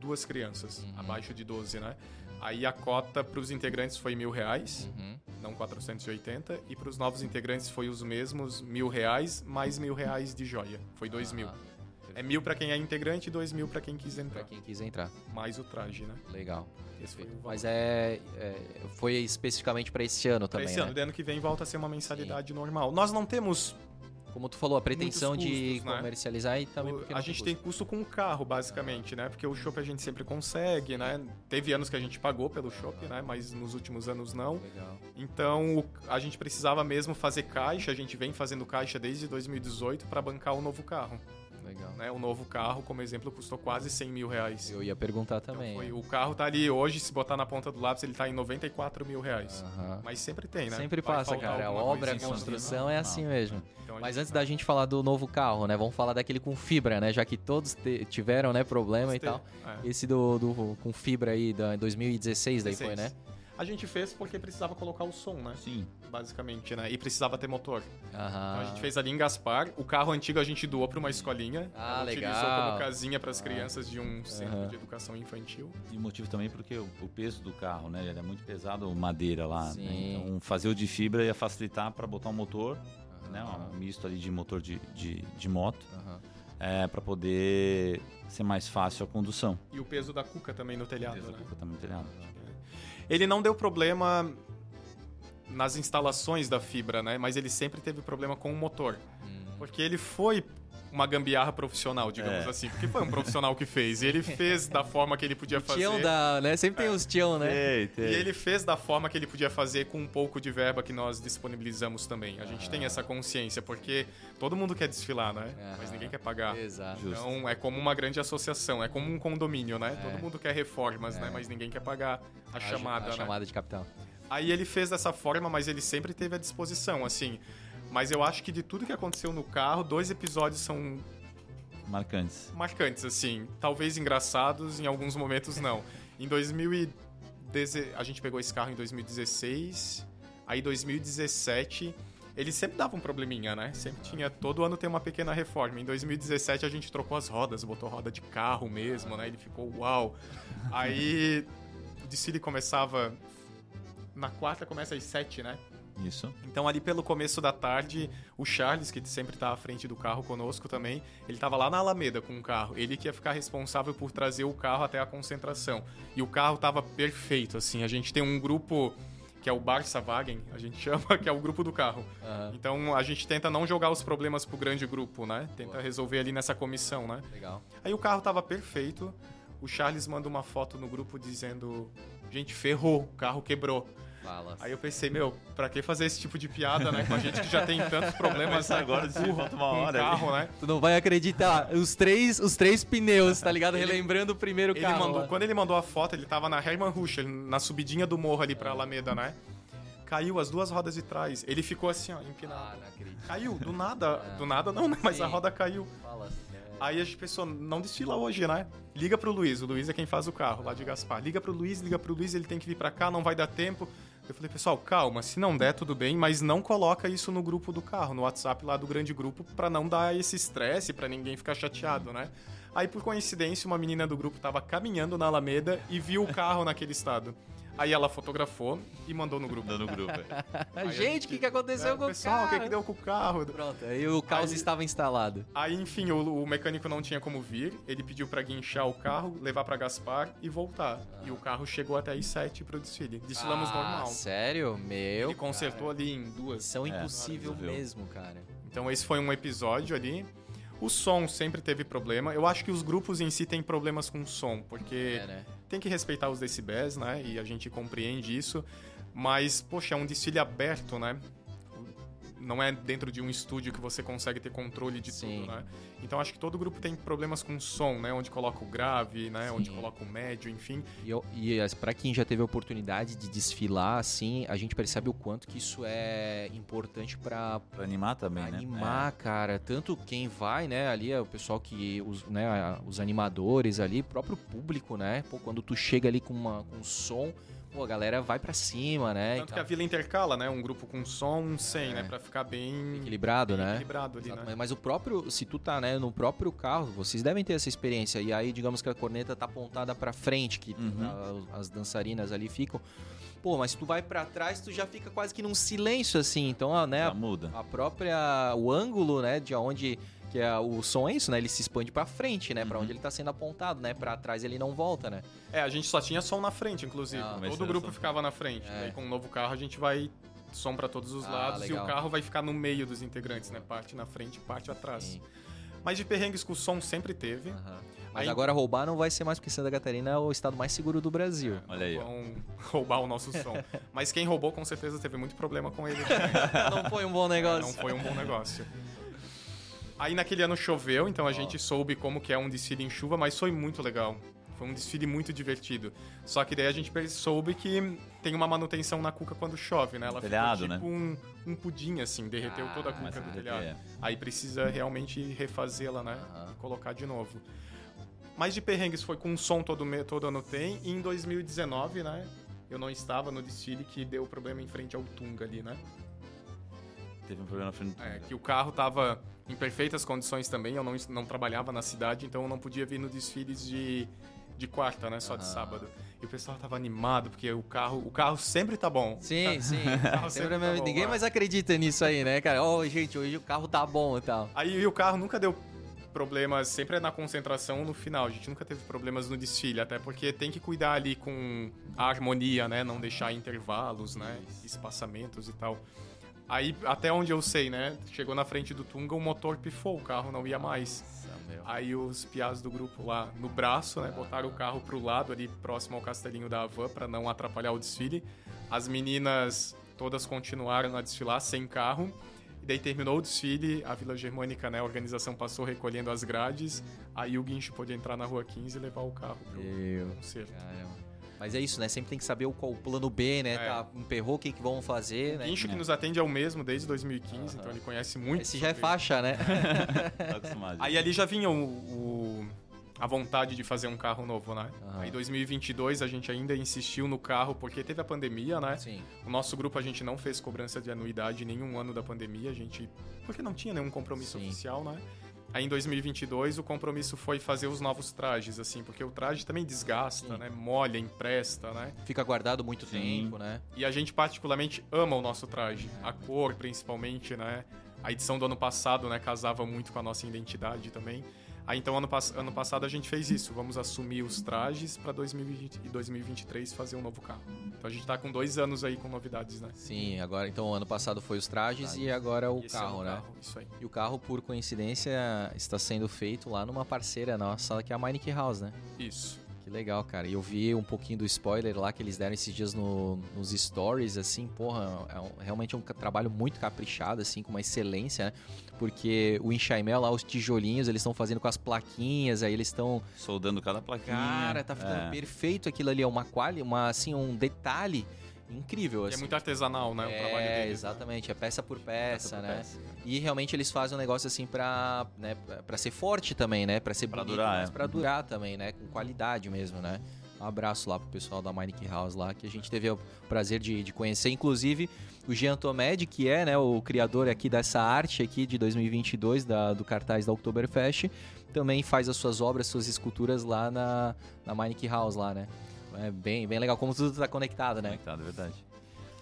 duas crianças, uhum. abaixo de 12, né? Aí a cota para os integrantes foi mil reais, uhum. não 480, e para os novos integrantes foi os mesmos mil reais mais mil reais de joia, foi dois mil. É mil para quem é integrante e dois mil para quem quis entrar. Para quem quis entrar. Mais o traje, né? Legal. Mas é, é, foi especificamente para esse ano também. Para esse né? ano, ano que vem volta a ser uma mensalidade Sim. normal. Nós não temos como tu falou, a pretensão custos, de né? comercializar e também porque A gente custo. tem custo com o carro, basicamente, né? Porque o shopping a gente sempre consegue, né? Teve anos que a gente pagou pelo shopping, né? Mas nos últimos anos não. Legal. Então, a gente precisava mesmo fazer caixa, a gente vem fazendo caixa desde 2018 para bancar o novo carro. Legal. Né? O novo carro, como exemplo, custou quase 100 mil reais. Eu ia perguntar então também. Então foi, o carro tá ali hoje, se botar na ponta do lápis, ele tá em 94 mil reais. Mas sempre tem, né? Sempre Vai passa, cara. A obra, a construção é assim mesmo. Então, Mas antes da gente falar do novo carro, né? Vamos falar daquele com fibra, né? Já que todos tiveram, né, problema e tal. É. Esse do, do, com fibra aí, da 2016 daí 16. foi, né? A gente fez porque precisava colocar o som, né? Sim. Basicamente, né? E precisava ter motor. Aham. Então a gente fez ali em Gaspar. O carro antigo a gente doou para uma escolinha. Ah, legal. Utilizou como casinha para as ah. crianças de um centro uhum. de educação infantil. E motivo também porque o, o, peso do carro, né? Ele é muito pesado, madeira lá. Né? Sim. Né? Então fazer o de fibra ia facilitar para botar um motor, uhum. né? Um misto ali de motor de, de, de moto. Uhum. É, para poder ser mais fácil a condução. E o peso da cuca também no telhado. O peso né? da cuca também no telhado. Ele não deu problema nas instalações da fibra, né? Mas ele sempre teve problema com o motor. Hum. Porque ele foi uma gambiarra profissional, digamos é. assim. Porque foi um profissional que fez. E ele <laughs> fez da forma que ele podia fazer. Tião da, né? Sempre tem é. os tião, né? Tem, tem. E ele fez da forma que ele podia fazer com um pouco de verba que nós disponibilizamos também. A gente ah. tem essa consciência, porque todo mundo quer desfilar, né? Ah. Mas ninguém quer pagar. Exato. Então Justo. é como uma grande associação, é como um condomínio, né? É. Todo mundo quer reformas, né? É. Mas ninguém quer pagar a, a chamada, a né? chamada de capital. Aí ele fez dessa forma, mas ele sempre teve à disposição, assim. Mas eu acho que de tudo que aconteceu no carro, dois episódios são Marcantes. Marcantes, assim. Talvez engraçados, em alguns momentos não. Em 2010, a gente pegou esse carro em 2016, aí 2017 Eles sempre davam um probleminha, né? Sempre tinha, todo ano tem uma pequena reforma. Em 2017 a gente trocou as rodas, botou roda de carro mesmo, né? Ele ficou uau. Aí o desfile começava na quarta começa às sete, né? Isso. Então, ali pelo começo da tarde, o Charles, que sempre tá à frente do carro conosco também, ele tava lá na Alameda com o carro. Ele que ia ficar responsável por trazer o carro até a concentração. E o carro tava perfeito, assim. A gente tem um grupo que é o Barça Wagen, a gente <laughs> chama, que é o grupo do carro. Uhum. Então a gente tenta não jogar os problemas pro grande grupo, né? Tenta Boa. resolver ali nessa comissão, né? Legal. Aí o carro tava perfeito. O Charles manda uma foto no grupo dizendo: Gente, ferrou, o carro quebrou. Fala. Aí eu pensei, meu, pra que fazer esse tipo de piada, né? Com a gente que já tem tantos problemas agora de uma hora. Com carro, né? Tu não vai acreditar. Os três, os três pneus, tá ligado? Ele, Relembrando o primeiro ele carro. Mandou, quando ele mandou a foto, ele tava na Hermann Rusch, na subidinha do morro ali pra Alameda, né? Caiu as duas rodas de trás. Ele ficou assim, ó, empinado. Ah, não acredito. Caiu, do nada. É. Do nada não, né? Mas Sim. a roda caiu. Fala assim. Aí a gente pensou, não desfila hoje, né? Liga pro Luiz, o Luiz é quem faz o carro lá de Gaspar. Liga pro Luiz, liga pro Luiz, ele tem que vir pra cá, não vai dar tempo. Eu falei, pessoal, calma, se não der, tudo bem, mas não coloca isso no grupo do carro, no WhatsApp lá do grande grupo, para não dar esse estresse, para ninguém ficar chateado, né? Aí, por coincidência, uma menina do grupo tava caminhando na Alameda e viu o carro naquele estado. Aí ela fotografou e mandou no grupo. Mandou no grupo. É. <laughs> gente, o que, que aconteceu é, com pessoal, o carro? o que, que deu com o carro? Pronto, aí o caos aí, estava instalado. Aí, enfim, o, o, mecânico não tinha como vir. Ele pediu para guinchar o carro, levar para Gaspar e voltar. Ah. E o carro chegou até as 7 pro desfile. Desfilamos ah, normal. Sério? Meu. Ele consertou cara. ali em duas. São é, impossível mesmo, cara. Então esse foi um episódio ali. O som sempre teve problema. Eu acho que os grupos em si têm problemas com o som, porque é, né? Tem que respeitar os decibéis, né? E a gente compreende isso. Mas, poxa, é um desfile aberto, né? Não é dentro de um estúdio que você consegue ter controle de Sim. tudo, né? Então acho que todo grupo tem problemas com som, né? Onde coloca o grave, né? Sim. Onde coloca o médio, enfim. E, e para quem já teve a oportunidade de desfilar, assim, a gente percebe o quanto que isso é importante para animar também, pra né? Animar, é. cara. Tanto quem vai, né? Ali é o pessoal que os, né? Os animadores ali, próprio público, né? Pô, quando tu chega ali com uma com som pô, a galera vai para cima, né? Tanto que a vila intercala, né? Um grupo com som, um sem, é. né? Pra ficar bem... Equilibrado, bem né? Equilibrado ali, né? Mas o próprio, se tu tá, né, no próprio carro, vocês devem ter essa experiência. E aí, digamos que a corneta tá apontada para frente, que uhum. a, as dançarinas ali ficam... Pô, mas se tu vai para trás, tu já fica quase que num silêncio, assim. Então, né? Já muda. A própria... O ângulo, né? De onde que é, o som é isso, né? Ele se expande para frente, né? Uhum. Para onde ele tá sendo apontado, né? Para trás ele não volta, né? É, a gente só tinha som na frente, inclusive. Ah, Todo o grupo ficava na frente. É. Aí com o novo carro a gente vai som para todos os ah, lados legal. e o carro vai ficar no meio dos integrantes, né? Parte na frente e parte atrás. Sim. Mas de perrengues com o som sempre teve. Uhum. Mas aí... agora roubar não vai ser mais porque Santa Catarina é o estado mais seguro do Brasil. É, Olha aí. Vão <laughs> roubar o nosso som. Mas quem roubou com certeza teve muito problema com ele. <laughs> não foi um bom negócio. É, não foi um bom negócio. Aí naquele ano choveu, então a oh. gente soube como que é um desfile em chuva, mas foi muito legal. Foi um desfile muito divertido. Só que daí a gente soube que tem uma manutenção na cuca quando chove, né? Ela telhado, ficou tipo né? um, um pudim, assim, derreteu ah, toda a cuca do telhado. É. Aí precisa realmente refazê-la, né? E colocar de novo. Mas de perrengues foi com o som todo, todo ano tem. E em 2019, né? Eu não estava no desfile que deu problema em frente ao Tunga ali, né? Teve um problema na frente do É, que o carro tava em perfeitas condições também. Eu não, não trabalhava na cidade, então eu não podia vir no desfiles de, de quarta, né? Só de sábado. E o pessoal tava animado, porque o carro, o carro sempre tá bom. Sim, <laughs> sim. sempre sempre tá bom, Ninguém mais acredita nisso aí, né, cara? Ó, oh, gente, hoje o carro tá bom e tal. Aí e o carro nunca deu problemas, sempre é na concentração no final. A gente nunca teve problemas no desfile, até porque tem que cuidar ali com a harmonia, né? Não deixar intervalos, né? Espaçamentos e tal. Aí, até onde eu sei, né? Chegou na frente do Tunga, o motor pifou, o carro não ia mais. Nossa, Aí os piás do grupo lá no braço, né? Botaram o carro pro lado, ali próximo ao castelinho da Havan, para não atrapalhar o desfile. As meninas todas continuaram a desfilar sem carro. E daí terminou o desfile, a Vila Germânica, né, a organização passou recolhendo as grades, aí o guincho pôde entrar na Rua 15 e levar o carro pro Meu, concerto. Caramba. Mas é isso, né? Sempre tem que saber o, qual, o plano B, né? É. Tá, emperrou, o que, que vão fazer, o né? guincho que nos atende é o mesmo desde 2015, então ele conhece muito. Esse já é faixa, né? <laughs> tá acostumado. Aí ali já vinha o, o a vontade de fazer um carro novo, né? Uhum. Aí 2022 a gente ainda insistiu no carro porque teve a pandemia, né? Sim. O nosso grupo a gente não fez cobrança de anuidade nenhum ano da pandemia, a gente porque não tinha nenhum compromisso Sim. oficial, né? Aí em 2022 o compromisso foi fazer os novos trajes, assim, porque o traje também desgasta, Sim. né? Molha, empresta, né? Fica guardado muito Sim. tempo, né? E a gente particularmente ama o nosso traje, a cor principalmente, né? A edição do ano passado, né, casava muito com a nossa identidade também. Aí então ano, ano passado a gente fez isso. Vamos assumir os trajes para 2020 e 2023 fazer um novo carro. Então a gente está com dois anos aí com novidades, né? Sim, agora então ano passado foi os trajes e agora o carro, é né? Carro, isso aí. E o carro, por coincidência, está sendo feito lá numa parceira nossa, que é a Meineke House, né? Isso. Legal, cara. E eu vi um pouquinho do spoiler lá que eles deram esses dias no, nos stories, assim, porra, é um, realmente é um trabalho muito caprichado, assim, com uma excelência, né? Porque o enxaimel lá, os tijolinhos, eles estão fazendo com as plaquinhas, aí eles estão... Soldando cada plaquinha. Cara, tá ficando é. perfeito aquilo ali, é uma quali, uma, assim, um detalhe incrível. Assim. É muito artesanal, né? O é, trabalho deles. Né? Exatamente, é peça por peça, peça por né? Peça. E realmente eles fazem um negócio assim pra, né, pra ser forte também, né? Pra ser pra bonito, durar, mas é. pra durar também, né? Com qualidade mesmo, né? Um abraço lá pro pessoal da Meineke House lá, que a gente teve o prazer de, de conhecer. Inclusive, o Jean Tomed, que é né, o criador aqui dessa arte aqui de 2022, da, do cartaz da Oktoberfest, também faz as suas obras, suas esculturas lá na, na House lá, né? É bem, bem legal, como tudo está conectado, né? Conectado, é verdade.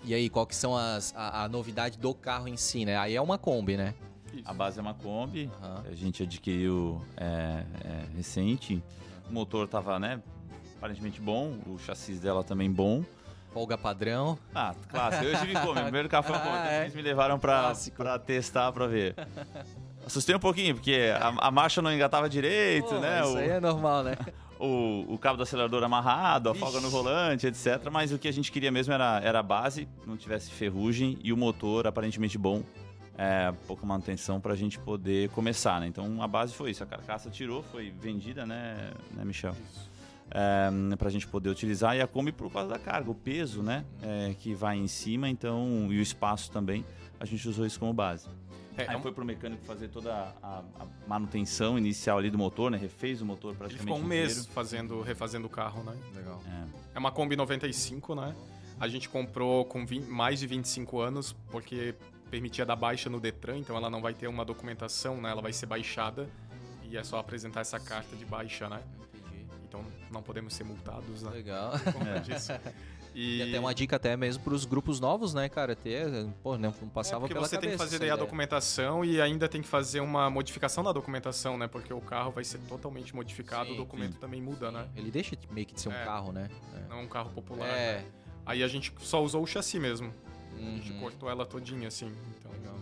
E aí, qual que são as, a, a, novidade do carro em si, né? Aí é uma Kombi, né? Isso. A base é uma Kombi, uhum. a gente adquiriu é, é, recente. O motor tava, né, aparentemente bom, o chassi dela também bom. Folga padrão. Ah, clássico. Eu tive Kombi, primeiro carro foi uma <laughs> Kombi, ah, é? eles me levaram pra, pra testar, pra ver. <laughs> Assustei um pouquinho, porque a, a marcha não engatava direito, Pô, né? Isso o... aí é normal, né? <laughs> o, o cabo do acelerador amarrado, a folga no volante, etc. Mas o que a gente queria mesmo era, era a base, não tivesse ferrugem e o motor aparentemente bom. É, pouca manutenção para a gente poder começar, né? Então a base foi isso, a carcaça tirou, foi vendida, né, né Michel? É, para a gente poder utilizar e a Kombi por causa da carga, o peso, né, é, que vai em cima, então e o espaço também, a gente usou isso como base. É, é foi pro mecânico fazer toda a, a, manutenção inicial ali do motor, né? Refez o motor praticamente Ele ficou um inteiro. mês fazendo, refazendo o carro, né? Legal. É. é uma Kombi 95, né? A gente comprou com 20, mais de 25 anos, porque permitia dar baixa no Detran, então ela não vai ter uma documentação, né? Ela vai ser baixada e é só apresentar essa carta de baixa, né? Então não podemos ser multados, né? Legal. Por conta <laughs> é. disso. E... e até uma dica até mesmo para os grupos novos, né, cara? Ter, pô, não passava é porque pela você tem que fazer daí a documentação e ainda tem que fazer uma modificação da documentação, né? Porque o carro vai ser totalmente modificado, sim, o documento sim. também muda, né? Ele deixa meio que de ser um é, carro, né? É. Não um carro popular. É. Né? Aí a gente só usou o chassi mesmo. Uhum. A gente uhum. cortou ela todinha, assim. Então, Legal.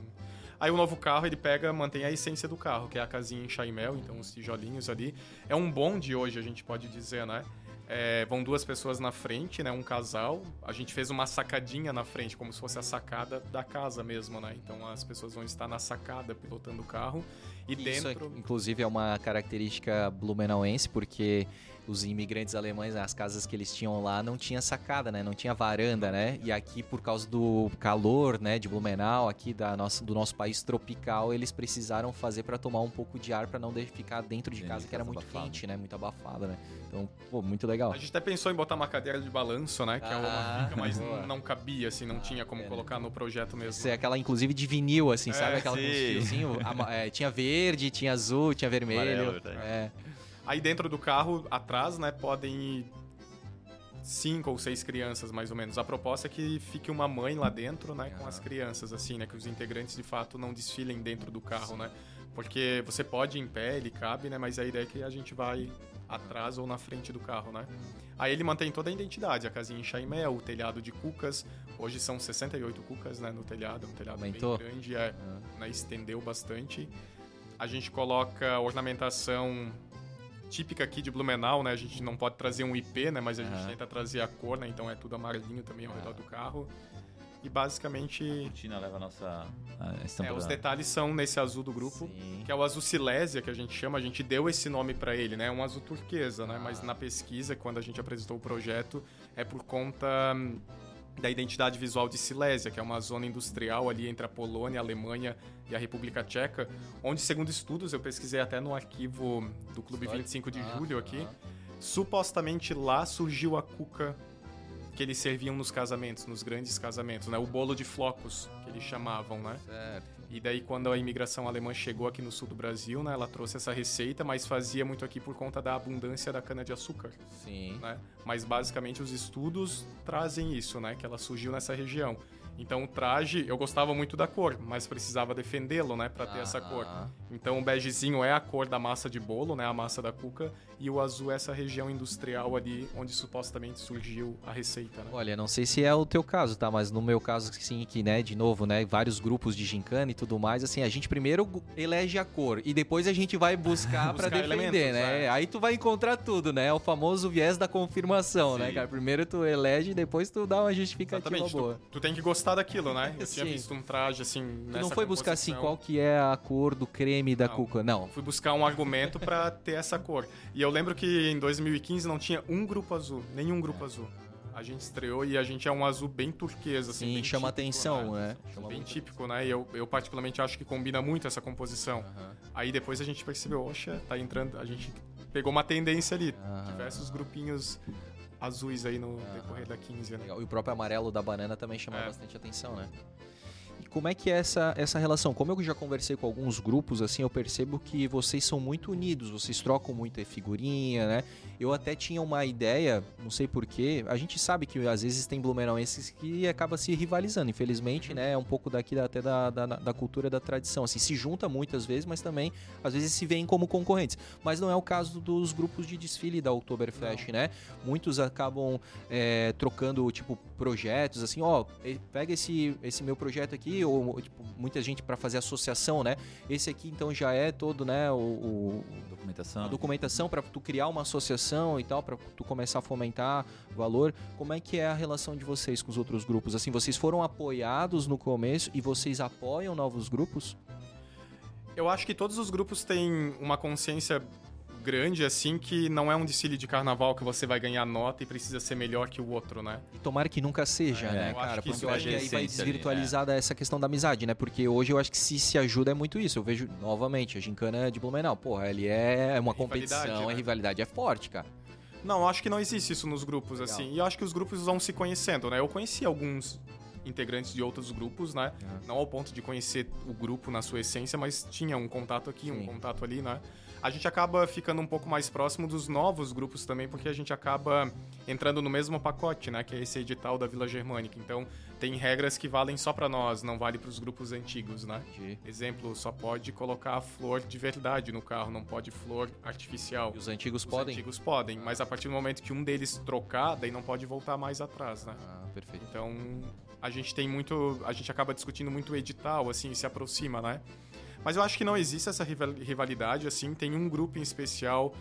Aí o novo carro, ele pega, mantém a essência do carro, que é a casinha em chaimel, então os tijolinhos ali. É um bonde hoje, a gente pode dizer, né? É, vão duas pessoas na frente, né? Um casal. A gente fez uma sacadinha na frente, como se fosse a sacada da casa mesmo, né? Então as pessoas vão estar na sacada pilotando o carro. E Isso, dentro. inclusive, é uma característica blumenauense, porque os imigrantes alemães, as casas que eles tinham lá não tinha sacada, né? Não tinha varanda, né? E aqui por causa do calor, né, de Blumenau, aqui da nossa, do nosso país tropical, eles precisaram fazer para tomar um pouco de ar para não ficar dentro de casa que era muito abafado. quente, né? Muito abafada, né? Então, pô, muito legal. A gente até pensou em botar uma cadeira de balanço, né, que ah, é uma ah, fica, mas <laughs> boa. não cabia assim, não tinha como é, colocar no projeto mesmo. Isso é aquela inclusive de vinil assim, é, sabe aquela sim. com fiozinho, é, tinha verde, <laughs> tinha azul, tinha vermelho. Amarelo, é. Aí dentro do carro, atrás, né, podem ir cinco ou seis crianças, mais ou menos. A proposta é que fique uma mãe lá dentro, né, com as crianças, assim, né, que os integrantes de fato não desfilem dentro do carro, né. Porque você pode ir em pé, ele cabe, né, mas a ideia é que a gente vai atrás ou na frente do carro, né. Aí ele mantém toda a identidade, a casinha em chaimel, o telhado de cucas. Hoje são 68 cucas, né, no telhado, um telhado Aumentou. bem grande, é, né, estendeu bastante. A gente coloca ornamentação típica aqui de Blumenau, né? A gente não pode trazer um IP, né? Mas a gente tenta trazer a cor, né? Então é tudo amarelinho também ao redor do carro. E basicamente. A rotina leva a nossa. É, os detalhes são nesse azul do grupo, Sim. que é o azul silésia, que a gente chama. A gente deu esse nome para ele, né? É um azul turquesa, né? Ah. Mas na pesquisa, quando a gente apresentou o projeto, é por conta da identidade visual de Silésia, que é uma zona industrial ali entre a Polônia, a Alemanha e a República Tcheca, onde, segundo estudos, eu pesquisei até no arquivo do Clube 25 de Julho aqui, supostamente lá surgiu a cuca que eles serviam nos casamentos, nos grandes casamentos, né? O bolo de flocos, que eles chamavam, né? Certo. E daí, quando a imigração alemã chegou aqui no sul do Brasil, né? Ela trouxe essa receita, mas fazia muito aqui por conta da abundância da cana-de-açúcar. Sim. Né? Mas, basicamente, os estudos trazem isso, né? Que ela surgiu nessa região. Então o traje, eu gostava muito da cor, mas precisava defendê-lo, né, para ter essa cor. Então o begezinho é a cor da massa de bolo, né, a massa da cuca, e o azul é essa região industrial ali onde supostamente surgiu a receita. Né? Olha, não sei se é o teu caso, tá, mas no meu caso sim, que né, de novo, né, vários grupos de gincana e tudo mais, assim, a gente primeiro elege a cor e depois a gente vai buscar <laughs> para defender, né? É. Aí tu vai encontrar tudo, né? É o famoso viés da confirmação, né, sim. né, cara? Primeiro tu elege, depois tu dá uma justificativa Exatamente. boa. Tu, tu tem que gostar daquilo, né? Eu <laughs> tinha visto um traje assim. Tu não foi buscar assim qual que é a cor do creme da não, cuca, não. Fui buscar um argumento para ter essa cor. E eu lembro que em 2015 não tinha um grupo azul, nenhum grupo azul. A gente estreou e a gente é um azul bem turquesa, assim. Sim, chama típico, atenção, né? né? Bem típico, né? E eu, eu particularmente acho que combina muito essa composição. Uhum. Aí depois a gente percebeu, oxa, tá entrando. A gente pegou uma tendência ali. Uhum. Diversos grupinhos azuis aí no decorrer da 15, né? E o próprio amarelo da banana também chama é. bastante atenção, né? Como é que é essa, essa relação? Como eu já conversei com alguns grupos, assim, eu percebo que vocês são muito unidos, vocês trocam muita figurinha, né? Eu até tinha uma ideia, não sei porquê, a gente sabe que às vezes tem blumenauenses que acaba se rivalizando, infelizmente, né? É um pouco daqui da, até da, da, da, cultura da tradição, assim, se junta muitas vezes, mas também às vezes se veem como concorrentes. Mas não é o caso dos grupos de desfile da Oktoberfest, né? Muitos acabam é, trocando, tipo, projetos, assim, ó, pega esse, esse meu projeto aqui, ou tipo, muita gente para fazer associação, né? Esse aqui então já é todo, né, o, o documentação, a documentação para tu criar uma associação e tal, para tu começar a fomentar valor. Como é que é a relação de vocês com os outros grupos? Assim, vocês foram apoiados no começo e vocês apoiam novos grupos? Eu acho que todos os grupos têm uma consciência grande, assim, que não é um desfile de carnaval que você vai ganhar nota e precisa ser melhor que o outro, né? E tomara que nunca seja, é, né, cara? Porque eu acho que aí vai desvirtualizar ali, é. essa questão da amizade, né? Porque hoje eu acho que se se ajuda é muito isso. Eu vejo, novamente, a gincana de Blumenau. Porra, ele é uma competição, né? a rivalidade é forte, cara. Não, eu acho que não existe isso nos grupos, Legal. assim. E eu acho que os grupos vão se conhecendo, né? Eu conheci alguns integrantes de outros grupos, né? É. Não ao ponto de conhecer o grupo na sua essência, mas tinha um contato aqui, Sim. um contato ali, né? A gente acaba ficando um pouco mais próximo dos novos grupos também, porque a gente acaba entrando no mesmo pacote, né? Que é esse edital da Vila Germânica. Então, tem regras que valem só para nós, não vale para os grupos antigos, né? Entendi. Exemplo, só pode colocar flor de verdade no carro, não pode flor artificial. E os antigos os podem? Os antigos podem, mas a partir do momento que um deles trocar, daí não pode voltar mais atrás, né? Ah, perfeito. Então, a gente tem muito, a gente acaba discutindo muito edital, assim, se aproxima, né? Mas eu acho que não existe essa rivalidade, assim. Tem um grupo em especial,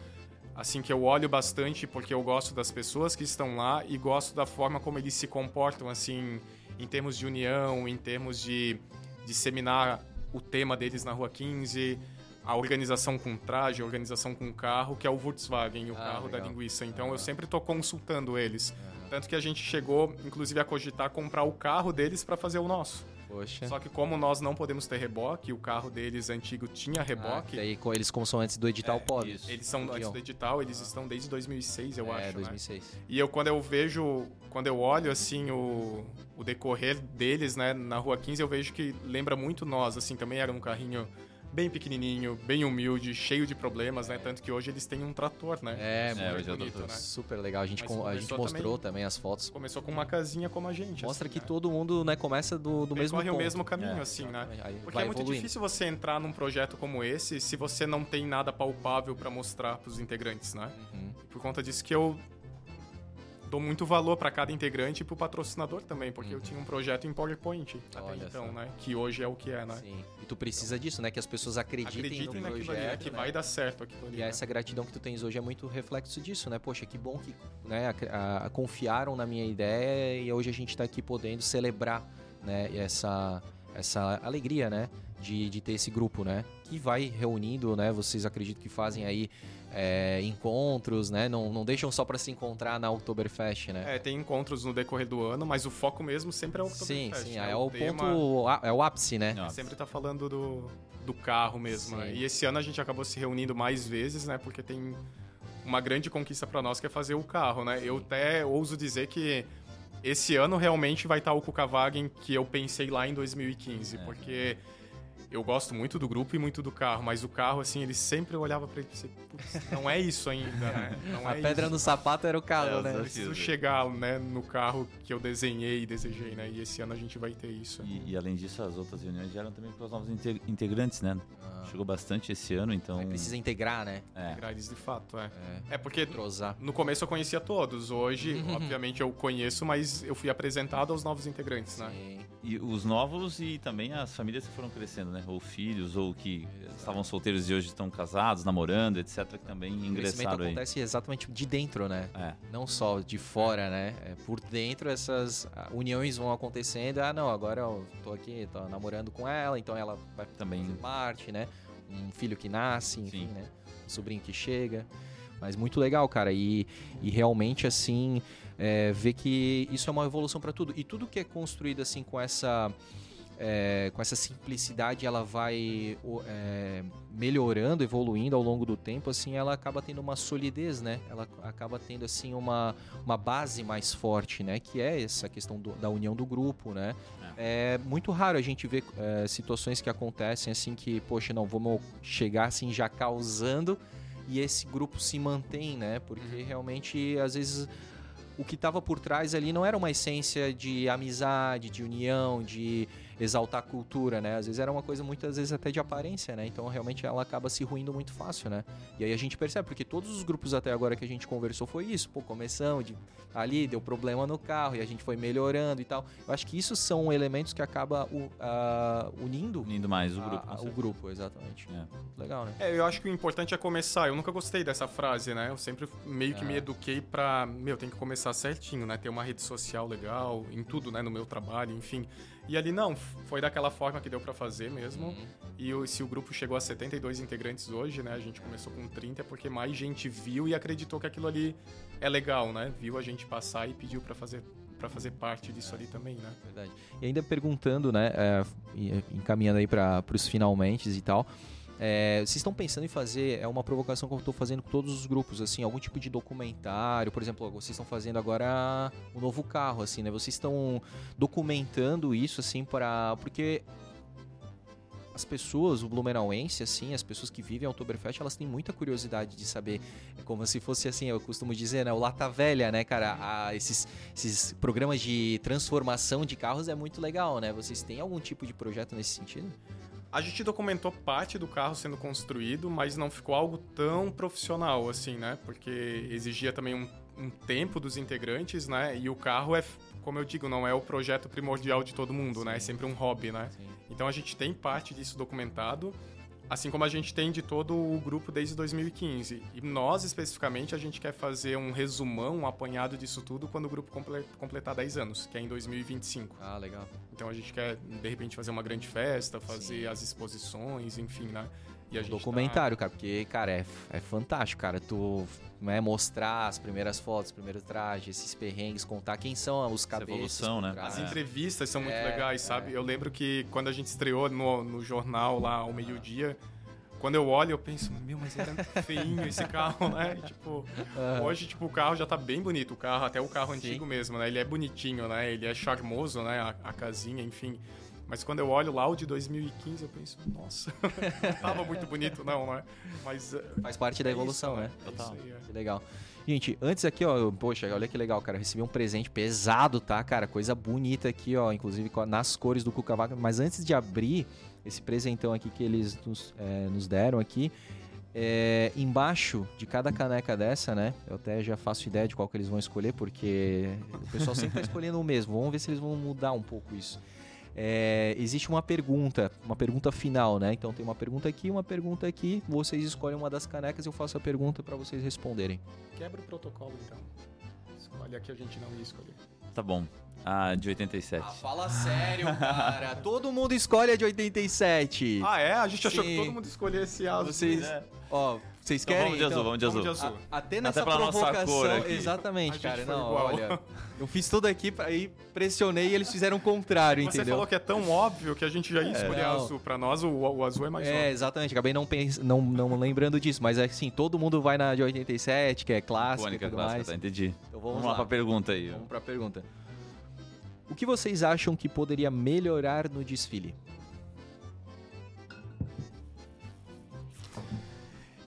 assim, que eu olho bastante porque eu gosto das pessoas que estão lá e gosto da forma como eles se comportam, assim, em termos de união, em termos de disseminar o tema deles na Rua 15, a organização com traje, a organização com carro, que é o Volkswagen, o ah, carro legal. da linguiça. Então eu sempre estou consultando eles. Tanto que a gente chegou, inclusive, a cogitar comprar o carro deles para fazer o nosso. Poxa. Só que como nós não podemos ter reboque, o carro deles antigo tinha reboque. Ah, aí com eles como são antes do edital é, podem. Eles são antes do edital, eles estão desde 2006, eu é, acho, 2006. Né? E eu quando eu vejo, quando eu olho assim o, o decorrer deles, né, na Rua 15, eu vejo que lembra muito nós, assim, também era um carrinho bem pequenininho, bem humilde, cheio de problemas, né? Tanto que hoje eles têm um trator, né? É, é hoje bonito, né? super legal. A gente, com, a gente mostrou também, também, as fotos. Começou com uma casinha como a gente. Mostra assim, que né? todo mundo né, começa do, do mesmo ponto. o mesmo caminho, é, assim, né? Porque é muito evoluindo. difícil você entrar num projeto como esse se você não tem nada palpável para mostrar para os integrantes, né? Uhum. Por conta disso que eu dou muito valor para cada integrante e pro patrocinador também, porque uhum. eu tinha um projeto em PowerPoint até Olha então, só. né? Que hoje é o que é, né? Sim. E tu precisa então, disso, né? Que as pessoas acreditem, acreditem no projeto, ali, que né? vai dar certo aquilo ali. E né? essa gratidão que tu tens hoje é muito reflexo disso, né? Poxa, que bom que né, a, a, confiaram na minha ideia e hoje a gente está aqui podendo celebrar, né? Essa essa alegria, né? De, de ter esse grupo, né? Que vai reunindo, né? Vocês acreditam que fazem aí é, encontros, né? Não, não deixam só para se encontrar na Oktoberfest, né? É, tem encontros no decorrer do ano, mas o foco mesmo sempre é o Oktoberfest. Sim, sim, né? é, o, tema... ponto, é o ápice, né? É, sempre tá falando do, do carro mesmo, né? E esse ano a gente acabou se reunindo mais vezes, né? Porque tem uma grande conquista para nós que é fazer o carro, né? Eu até ouso dizer que esse ano realmente vai estar o Kukavagen que eu pensei lá em 2015, é. porque eu gosto muito do grupo e muito do carro, mas o carro, assim, ele sempre olhava pra ele e disse, não é isso ainda, né? Não a é pedra isso. no sapato era o carro, é, né? Eu preciso chegar né, no carro que eu desenhei e desejei, né? E esse ano a gente vai ter isso. E, e além disso, as outras reuniões vieram também para os novos integrantes, né? Ah. Chegou bastante esse ano, então... precisa integrar, né? É. Integrar eles de fato, é. É, é porque Trozar. no começo eu conhecia todos. Hoje, <laughs> obviamente, eu conheço, mas eu fui apresentado aos novos integrantes, Sim. né? E os novos e também as famílias que foram crescendo, né? Ou filhos, ou que estavam solteiros e hoje estão casados, namorando, etc., que também ingressaram aí. O crescimento acontece exatamente de dentro, né? É. Não só de fora, né? É, por dentro essas uniões vão acontecendo. Ah, não, agora eu tô aqui, tô namorando com ela, então ela vai também fazer parte, né? Um filho que nasce, enfim, Sim. né? Um sobrinho que chega. Mas muito legal, cara. E, e realmente, assim, é, ver que isso é uma evolução para tudo. E tudo que é construído assim com essa. É, com essa simplicidade ela vai é, melhorando, evoluindo ao longo do tempo, assim ela acaba tendo uma solidez, né? Ela acaba tendo assim uma, uma base mais forte, né? Que é essa questão do, da união do grupo, né? É, é muito raro a gente ver é, situações que acontecem assim que, poxa, não, vamos chegar assim já causando e esse grupo se mantém, né? Porque uhum. realmente às vezes o que estava por trás ali não era uma essência de amizade, de união, de exaltar a cultura, né? Às vezes era uma coisa muitas vezes até de aparência, né? Então realmente ela acaba se ruindo muito fácil, né? E aí a gente percebe, porque todos os grupos até agora que a gente conversou foi isso, pô, começamos de ali, deu problema no carro e a gente foi melhorando e tal. Eu acho que isso são elementos que acaba uh, unindo unindo mais o grupo. A, o grupo, exatamente. É. Legal, né? É, eu acho que o importante é começar. Eu nunca gostei dessa frase, né? Eu sempre meio que é. me eduquei pra, meu, tem que começar certinho, né? Ter uma rede social legal em tudo, né, no meu trabalho, enfim. E ali não, foi daquela forma que deu para fazer mesmo. Uhum. E se o grupo chegou a 72 integrantes hoje, né? A gente começou com 30 porque mais gente viu e acreditou que aquilo ali é legal, né? Viu a gente passar e pediu para fazer para fazer parte disso ali também, né? Verdade. E ainda perguntando, né, é, encaminhando aí para os finalmente e tal, é, vocês estão pensando em fazer, é uma provocação que eu estou fazendo com todos os grupos, assim, algum tipo de documentário, por exemplo, vocês estão fazendo agora o um novo carro, assim, né? Vocês estão documentando isso, assim, para porque as pessoas, o blumenauense, assim, as pessoas que vivem a Oktoberfest, elas têm muita curiosidade de saber, é como se fosse assim, eu costumo dizer, né, o lata velha, né, cara, a, esses, esses programas de transformação de carros é muito legal, né? Vocês têm algum tipo de projeto nesse sentido? A gente documentou parte do carro sendo construído, mas não ficou algo tão profissional assim, né? Porque exigia também um, um tempo dos integrantes, né? E o carro é, como eu digo, não é o projeto primordial de todo mundo, Sim. né? É sempre um hobby, né? Sim. Então a gente tem parte disso documentado, Assim como a gente tem de todo o grupo desde 2015. E nós, especificamente, a gente quer fazer um resumão, um apanhado disso tudo quando o grupo completar 10 anos, que é em 2025. Ah, legal. Então a gente quer, de repente, fazer uma grande festa, fazer Sim. as exposições, enfim, né? E gente documentário, tá... cara, porque, cara, é, é fantástico, cara. Tu né, mostrar as primeiras fotos, os primeiros trajes, esses perrengues, contar quem são os cabeças. evolução, né? As entrevistas são muito é, legais, sabe? É. Eu lembro que quando a gente estreou no, no jornal lá ao meio-dia, quando eu olho, eu penso, meu, mas era <laughs> feinho esse carro, né? E, tipo, hoje, tipo, o carro já tá bem bonito, o carro, até o carro Sim. antigo mesmo, né? Ele é bonitinho, né? Ele é charmoso, né? A, a casinha, enfim. Mas quando eu olho lá o de 2015, eu penso, nossa, não <laughs> tava muito bonito, não, né? Mas. Eh, Faz parte da é evolução, isso, né? É Total. Aí, é. Que legal. Gente, antes aqui, ó, poxa, olha que legal, cara. recebi um presente pesado, tá, cara? Coisa bonita aqui, ó, inclusive nas cores do Cuca Vaca. Mas antes de abrir esse presentão aqui que eles nos, é, nos deram aqui, é, embaixo de cada caneca dessa, né? Eu até já faço ideia de qual que eles vão escolher, porque o pessoal sempre tá <laughs> escolhendo o mesmo. Vamos ver se eles vão mudar um pouco isso é, existe uma pergunta, uma pergunta final, né? Então tem uma pergunta aqui, uma pergunta aqui. Vocês escolhem uma das canecas e eu faço a pergunta para vocês responderem. Quebra o protocolo então. Escolhe a que a gente não ia escolher. Tá bom. A de 87. Ah, fala sério, cara. <laughs> todo mundo escolhe a de 87. Ah, é? A gente Sim. achou que todo mundo escolhesse a Vocês, é. ó, Vocês então querem? Vamos de azul, vamos de azul. Vamos de azul. A, até nessa até provocação. Exatamente, cara. Não, olha. Eu fiz tudo aqui aí pressionei e eles fizeram o contrário, Você entendeu? Você falou que é tão óbvio que a gente já ia é, escolher azul. Pra nós, o, o, azul é mais é, óbvio. É, exatamente. Acabei não, pens... não, não lembrando disso. Mas assim, todo mundo vai na de 87, que é clássica e tudo clássica, mais. Tá, entendi. Então vamos, vamos lá. lá pra pergunta aí. Vamos pra pergunta. O que vocês acham que poderia melhorar no desfile?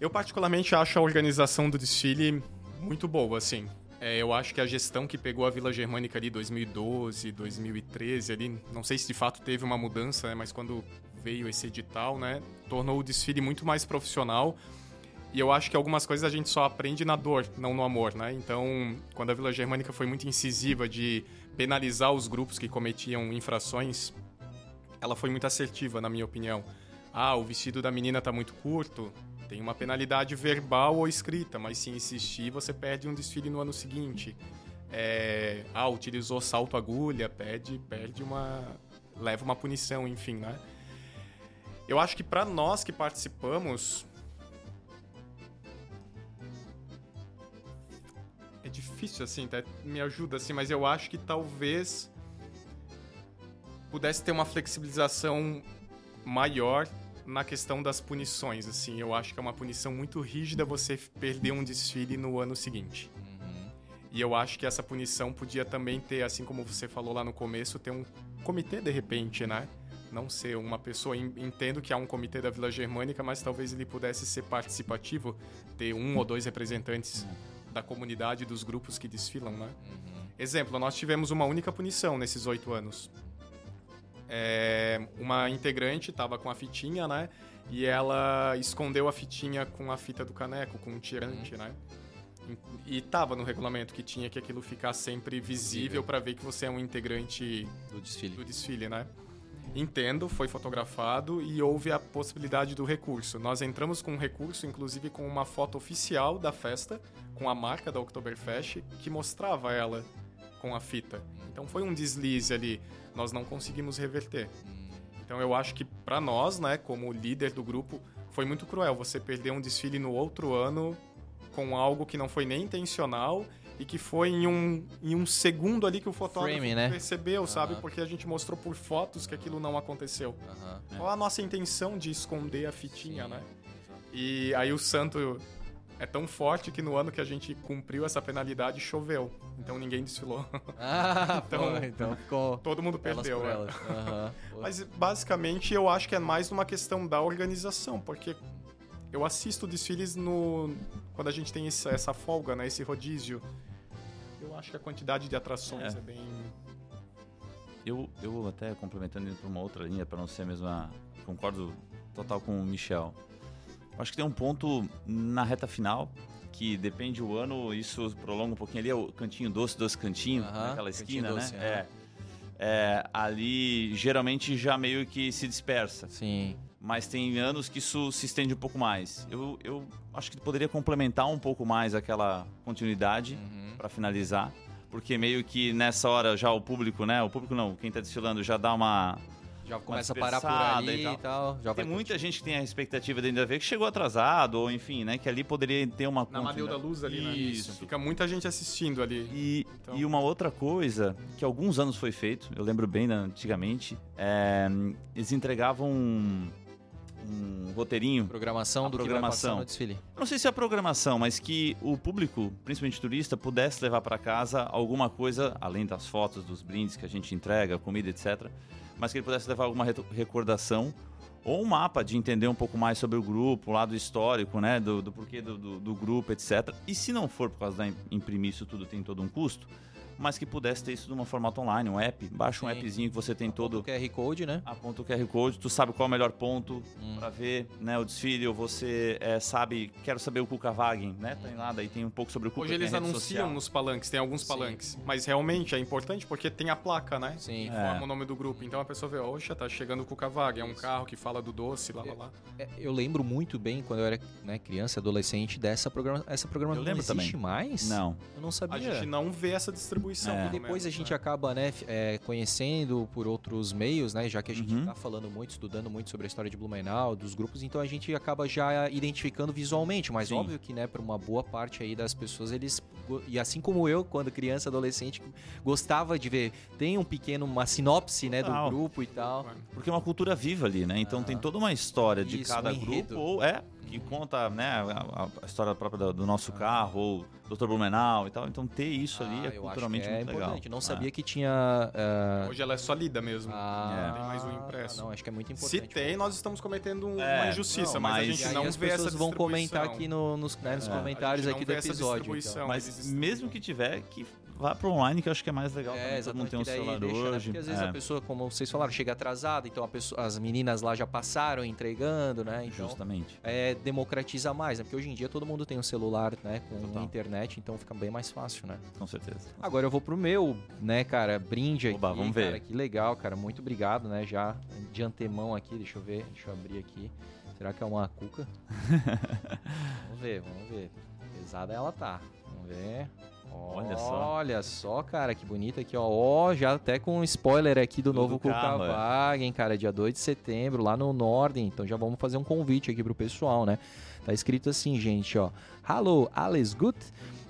Eu particularmente acho a organização do desfile muito boa, assim. É, eu acho que a gestão que pegou a Vila Germânica ali 2012, 2013 ali, não sei se de fato teve uma mudança, né, mas quando veio esse edital, né, tornou o desfile muito mais profissional. E eu acho que algumas coisas a gente só aprende na dor, não no amor, né? Então, quando a Vila Germânica foi muito incisiva de penalizar os grupos que cometiam infrações, ela foi muito assertiva, na minha opinião. Ah, o vestido da menina tá muito curto, tem uma penalidade verbal ou escrita, mas se insistir, você perde um desfile no ano seguinte. É, ah, utilizou salto agulha, perde, perde uma. leva uma punição, enfim, né? Eu acho que para nós que participamos. É difícil assim, tá? me ajuda assim, mas eu acho que talvez pudesse ter uma flexibilização maior na questão das punições, assim, eu acho que é uma punição muito rígida você perder um desfile no ano seguinte. Uhum. E eu acho que essa punição podia também ter, assim como você falou lá no começo, ter um comitê de repente, né? Não ser uma pessoa. Entendo que há um comitê da Vila Germânica, mas talvez ele pudesse ser participativo, ter um ou dois representantes uhum. da comunidade, dos grupos que desfilam, né? Uhum. Exemplo, nós tivemos uma única punição nesses oito anos é, uma integrante estava com a fitinha, né? E ela escondeu a fitinha com a fita do caneco, com um tirante, uhum. né? E tava no regulamento que tinha que aquilo ficar sempre visível para ver que você é um integrante do desfile. do desfile, né? Entendo, foi fotografado e houve a possibilidade do recurso. Nós entramos com um recurso, inclusive com uma foto oficial da festa, com a marca da Oktoberfest, que mostrava ela com a fita. Então foi um deslize ali nós não conseguimos reverter. Então eu acho que para nós, né, como líder do grupo, foi muito cruel você perder um desfile no outro ano com algo que não foi nem intencional e que foi em um, em um segundo ali que o fotógrafo Frame, né? percebeu, sabe? Porque a gente mostrou por fotos que aquilo não aconteceu. Qual a nossa intenção de esconder a fitinha, Sim. né? E aí o santo é tão forte que no ano que a gente cumpriu essa penalidade choveu. Então ninguém desfilou. <laughs> Ah, <laughs> então, pô, então ficou. Todo mundo perdeu. Né? Uhum. <laughs> Mas basicamente eu acho que é mais uma questão da organização, porque eu assisto desfiles no quando a gente tem essa, essa folga, né, esse rodízio. Eu acho que a quantidade de atrações é, é bem. Eu, eu até complementando indo para uma outra linha para não ser a mesma, concordo total com o Michel. Acho que tem um ponto na reta final que depende o ano, isso prolonga um pouquinho ali, é o cantinho doce, doce cantinho, naquela esquina, doce, né? É. é. ali geralmente já meio que se dispersa. Sim. Mas tem anos que isso se estende um pouco mais. Eu, eu acho que poderia complementar um pouco mais aquela continuidade uhum. para finalizar, porque meio que nessa hora já o público, né? O público não, quem está desfilando já dá uma já começa a parar por ali e tal. E tal já tem muita gente que tem a expectativa de ainda ver que chegou atrasado, ou enfim, né? Que ali poderia ter uma... Na Madeu da Luz ali, né? Isso. Fica muita gente assistindo ali. E, então... e uma outra coisa que alguns anos foi feito, eu lembro bem antigamente, é, eles entregavam um, um roteirinho. Programação do programação. que vai no desfile. Não sei se é a programação, mas que o público, principalmente turista, pudesse levar para casa alguma coisa, além das fotos, dos brindes que a gente entrega, comida, etc mas que ele pudesse levar alguma recordação ou um mapa de entender um pouco mais sobre o grupo, o lado histórico, né, do, do porquê do, do, do, grupo, etc. E se não for por causa da imprimir isso tudo tem todo um custo, mas que pudesse ter isso de uma formato online, um app. Baixa Sim. um appzinho que você tem todo. O QR Code, né? Aponta o QR Code, tu sabe qual é o melhor ponto hum. para ver né, o desfile, ou você é, sabe, quero saber o Kuka-Wagen, né? Tem lá, daí tem um pouco sobre o Kuka Hoje eles anunciam social. nos palanques, tem alguns Sim. palanques. Mas realmente é importante porque tem a placa, né? Sim. Que é. forma o nome do grupo. Então a pessoa vê, oxa, tá chegando o Kuka-Wagen, é um carro que fala do doce, lá, lá, lá. É, eu lembro muito bem, quando eu era né, criança, adolescente, dessa programa... essa programação. Eu lembro não existe também. mais? Não. Eu não sabia. A gente não vê essa distribuição distribuição. É. E depois a gente né? acaba, né, é, conhecendo por outros meios, né, já que a gente está uhum. falando muito, estudando muito sobre a história de Blumenau, dos grupos, então a gente acaba já identificando visualmente, mas Sim. óbvio que, né, para uma boa parte aí das pessoas, eles e assim como eu, quando criança, adolescente, gostava de ver, tem um pequeno uma sinopse, né, do grupo e tal. Porque é uma cultura viva ali, né? Então ah. tem toda uma história de Isso, cada um grupo ou é que conta né, a, a história própria do nosso carro, ou Dr. Blumenau e tal. Então ter isso ah, ali é culturalmente é muito importante. legal. Não sabia é. que tinha. Uh... Hoje ela é só lida mesmo. Ah, tem mais um impresso. Não, acho que é muito importante. Se tem, nós estamos cometendo uma é, injustiça, não, mas, mas, a gente não as vê pessoas vão comentar aqui no, nos, né, nos é. comentários aqui do episódio. Então. Mas mesmo que tiver, que vá para online, que eu acho que é mais legal. É, todo mundo tem um celular deixa, né? hoje. Né? Porque às vezes é. a pessoa, como vocês falaram, chega atrasada, então pessoa, as meninas lá já passaram entregando, né? Então, Justamente. É, democratiza mais, né? Porque hoje em dia todo mundo tem um celular, né? Com Total. internet, então fica bem mais fácil, né? Com certeza. Agora eu vou pro meu, né, cara, brinde aqui. Oba, vamos ver. Cara, que legal, cara. Muito obrigado, né? Já de antemão aqui, deixa eu ver, deixa eu abrir aqui. Será que é uma cuca? <laughs> vamos ver, vamos ver. Pesada ela tá. Vamos ver. Olha só. Olha só, cara, que bonito aqui, ó. Ó, já até com um spoiler aqui do Tudo novo Kuka Wagen, cara, dia 2 de setembro, lá no Norden. Então já vamos fazer um convite aqui pro pessoal, né? Tá escrito assim, gente, ó. Hallo, alles gut?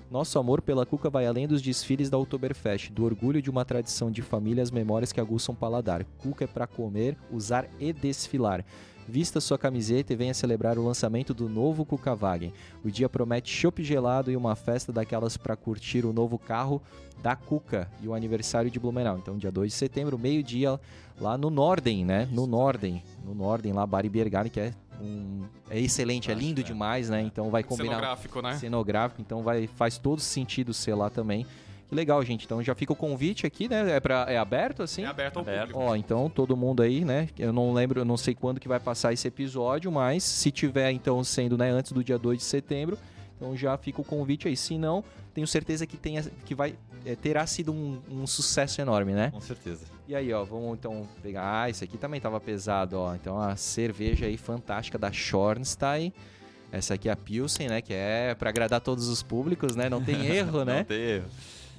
Nosso amor pela Cuca vai além dos desfiles da Oktoberfest, do orgulho de uma tradição de família, as memórias que aguçam o paladar. Cuca é para comer, usar e desfilar. Vista sua camiseta e venha celebrar o lançamento do novo Cucavagen. O dia promete chopp gelado e uma festa daquelas para curtir o novo carro da Cuca e o aniversário de Blumenau. Então, dia 2 de setembro, meio-dia, lá no Norden, né? No Norden. No Norden, lá, Bari Bergani, que é um, é excelente, é lindo é. demais, né? Então vai combinar. Cenográfico, né? Cenográfico, então vai, faz todo sentido ser lá também. Legal, gente. Então já fica o convite aqui, né? É, pra, é aberto, assim? É aberto ao aberto. público. Ó, então todo mundo aí, né? Eu não lembro, eu não sei quando que vai passar esse episódio, mas se tiver, então, sendo né, antes do dia 2 de setembro, então já fica o convite aí. Se não, tenho certeza que, tenha, que vai, é, terá sido um, um, sucesso enorme, né? Com certeza. E aí, ó, vamos então pegar. Ah, esse aqui também tava pesado, ó. Então a cerveja aí fantástica da Schornstein. Essa aqui é a Pilsen, né? Que é para agradar todos os públicos, né? Não tem <laughs> erro, né? Não tem erro.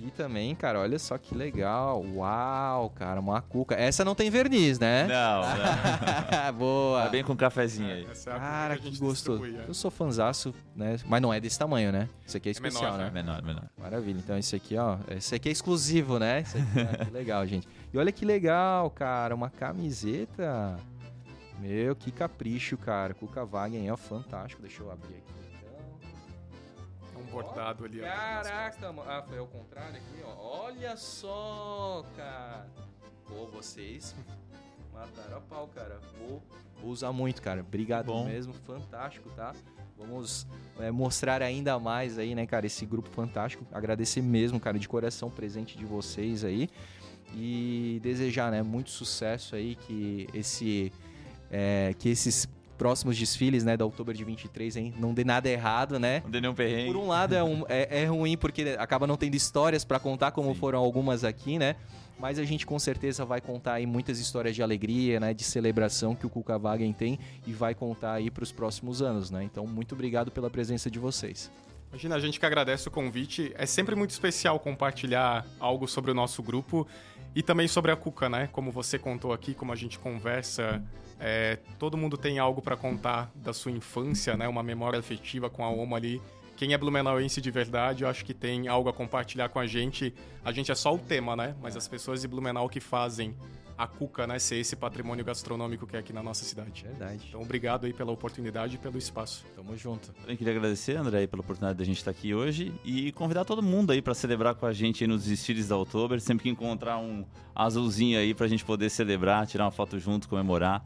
E também, cara, olha só que legal. Uau, cara, uma cuca. Essa não tem verniz, né? Não, não. <laughs> Boa. Tá bem com um cafezinho aí. É cara, que, que gostoso. É. Eu sou fanzaço, né? Mas não é desse tamanho, né? Isso aqui é, é especial, menor, né? Menor, menor. Maravilha. Então, esse aqui, ó. Esse aqui é exclusivo, né? Esse aqui, que legal, gente. E olha que legal, cara. Uma camiseta. Meu, que capricho, cara. Cuca Wagen é fantástico. Deixa eu abrir aqui bordado ali. Caraca, mano. Ah, foi ao contrário aqui, ó. Olha só, cara. Pô, vocês mataram a pau, cara. Vou, vou usar muito, cara. Obrigado mesmo, fantástico, tá? Vamos é, mostrar ainda mais aí, né, cara, esse grupo fantástico. Agradecer mesmo, cara, de coração presente de vocês aí. E desejar, né, muito sucesso aí, que esse... É, que esses próximos desfiles, né, da Outubro de 23, hein? Não dê nada errado, né? Não dê nenhum perrengue. Por um lado é, um, é, é ruim porque acaba não tendo histórias para contar, como Sim. foram algumas aqui, né? Mas a gente com certeza vai contar aí muitas histórias de alegria, né, de celebração que o Cuca Wagen tem e vai contar aí para os próximos anos, né? Então, muito obrigado pela presença de vocês. Imagina, a gente que agradece o convite. É sempre muito especial compartilhar algo sobre o nosso grupo e também sobre a Cuca, né? Como você contou aqui, como a gente conversa é, todo mundo tem algo para contar da sua infância, né? Uma memória afetiva com a Oma ali. Quem é blumenauense de verdade, eu acho que tem algo a compartilhar com a gente. A gente é só o tema, né? Mas as pessoas de Blumenau que fazem a Cuca, né, ser esse patrimônio gastronômico que é aqui na nossa cidade. Verdade. Então, obrigado aí pela oportunidade e pelo espaço. Tamo junto. Eu queria agradecer, André, pela oportunidade da gente estar aqui hoje e convidar todo mundo aí para celebrar com a gente nos desfiles da Outubro. Sempre que encontrar um azulzinho aí pra gente poder celebrar, tirar uma foto junto, comemorar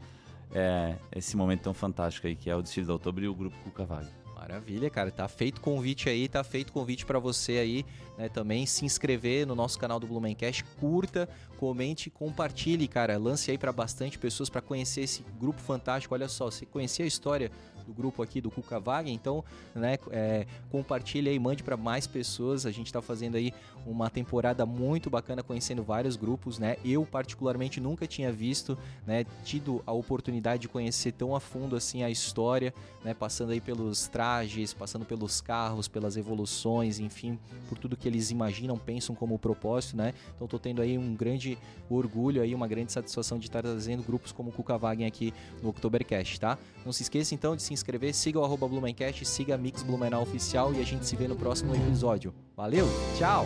é, esse momento tão fantástico aí que é o desfile de outubro e o grupo Cuca Vale. Maravilha, cara. Tá feito convite aí, tá feito convite para você aí, né, também se inscrever no nosso canal do Blumencast, curta, comente, compartilhe, cara. Lance aí para bastante pessoas para conhecer esse grupo fantástico. Olha só, você conhecia a história do grupo aqui do Cuca Vaga, então, né, é, compartilhe aí, mande para mais pessoas. A gente está fazendo aí uma temporada muito bacana, conhecendo vários grupos, né? Eu particularmente nunca tinha visto, né, tido a oportunidade de conhecer tão a fundo assim a história, né, passando aí pelos trajes, passando pelos carros, pelas evoluções, enfim, por tudo que eles imaginam, pensam como propósito, né? Então estou tendo aí um grande orgulho aí, uma grande satisfação de estar trazendo grupos como o Cuca Wagen aqui no Oktobercast, tá? Não se esqueça então de se inscrever, siga o arroba Blumencast, siga a Mix Blumenau Oficial e a gente se vê no próximo episódio. Valeu, tchau!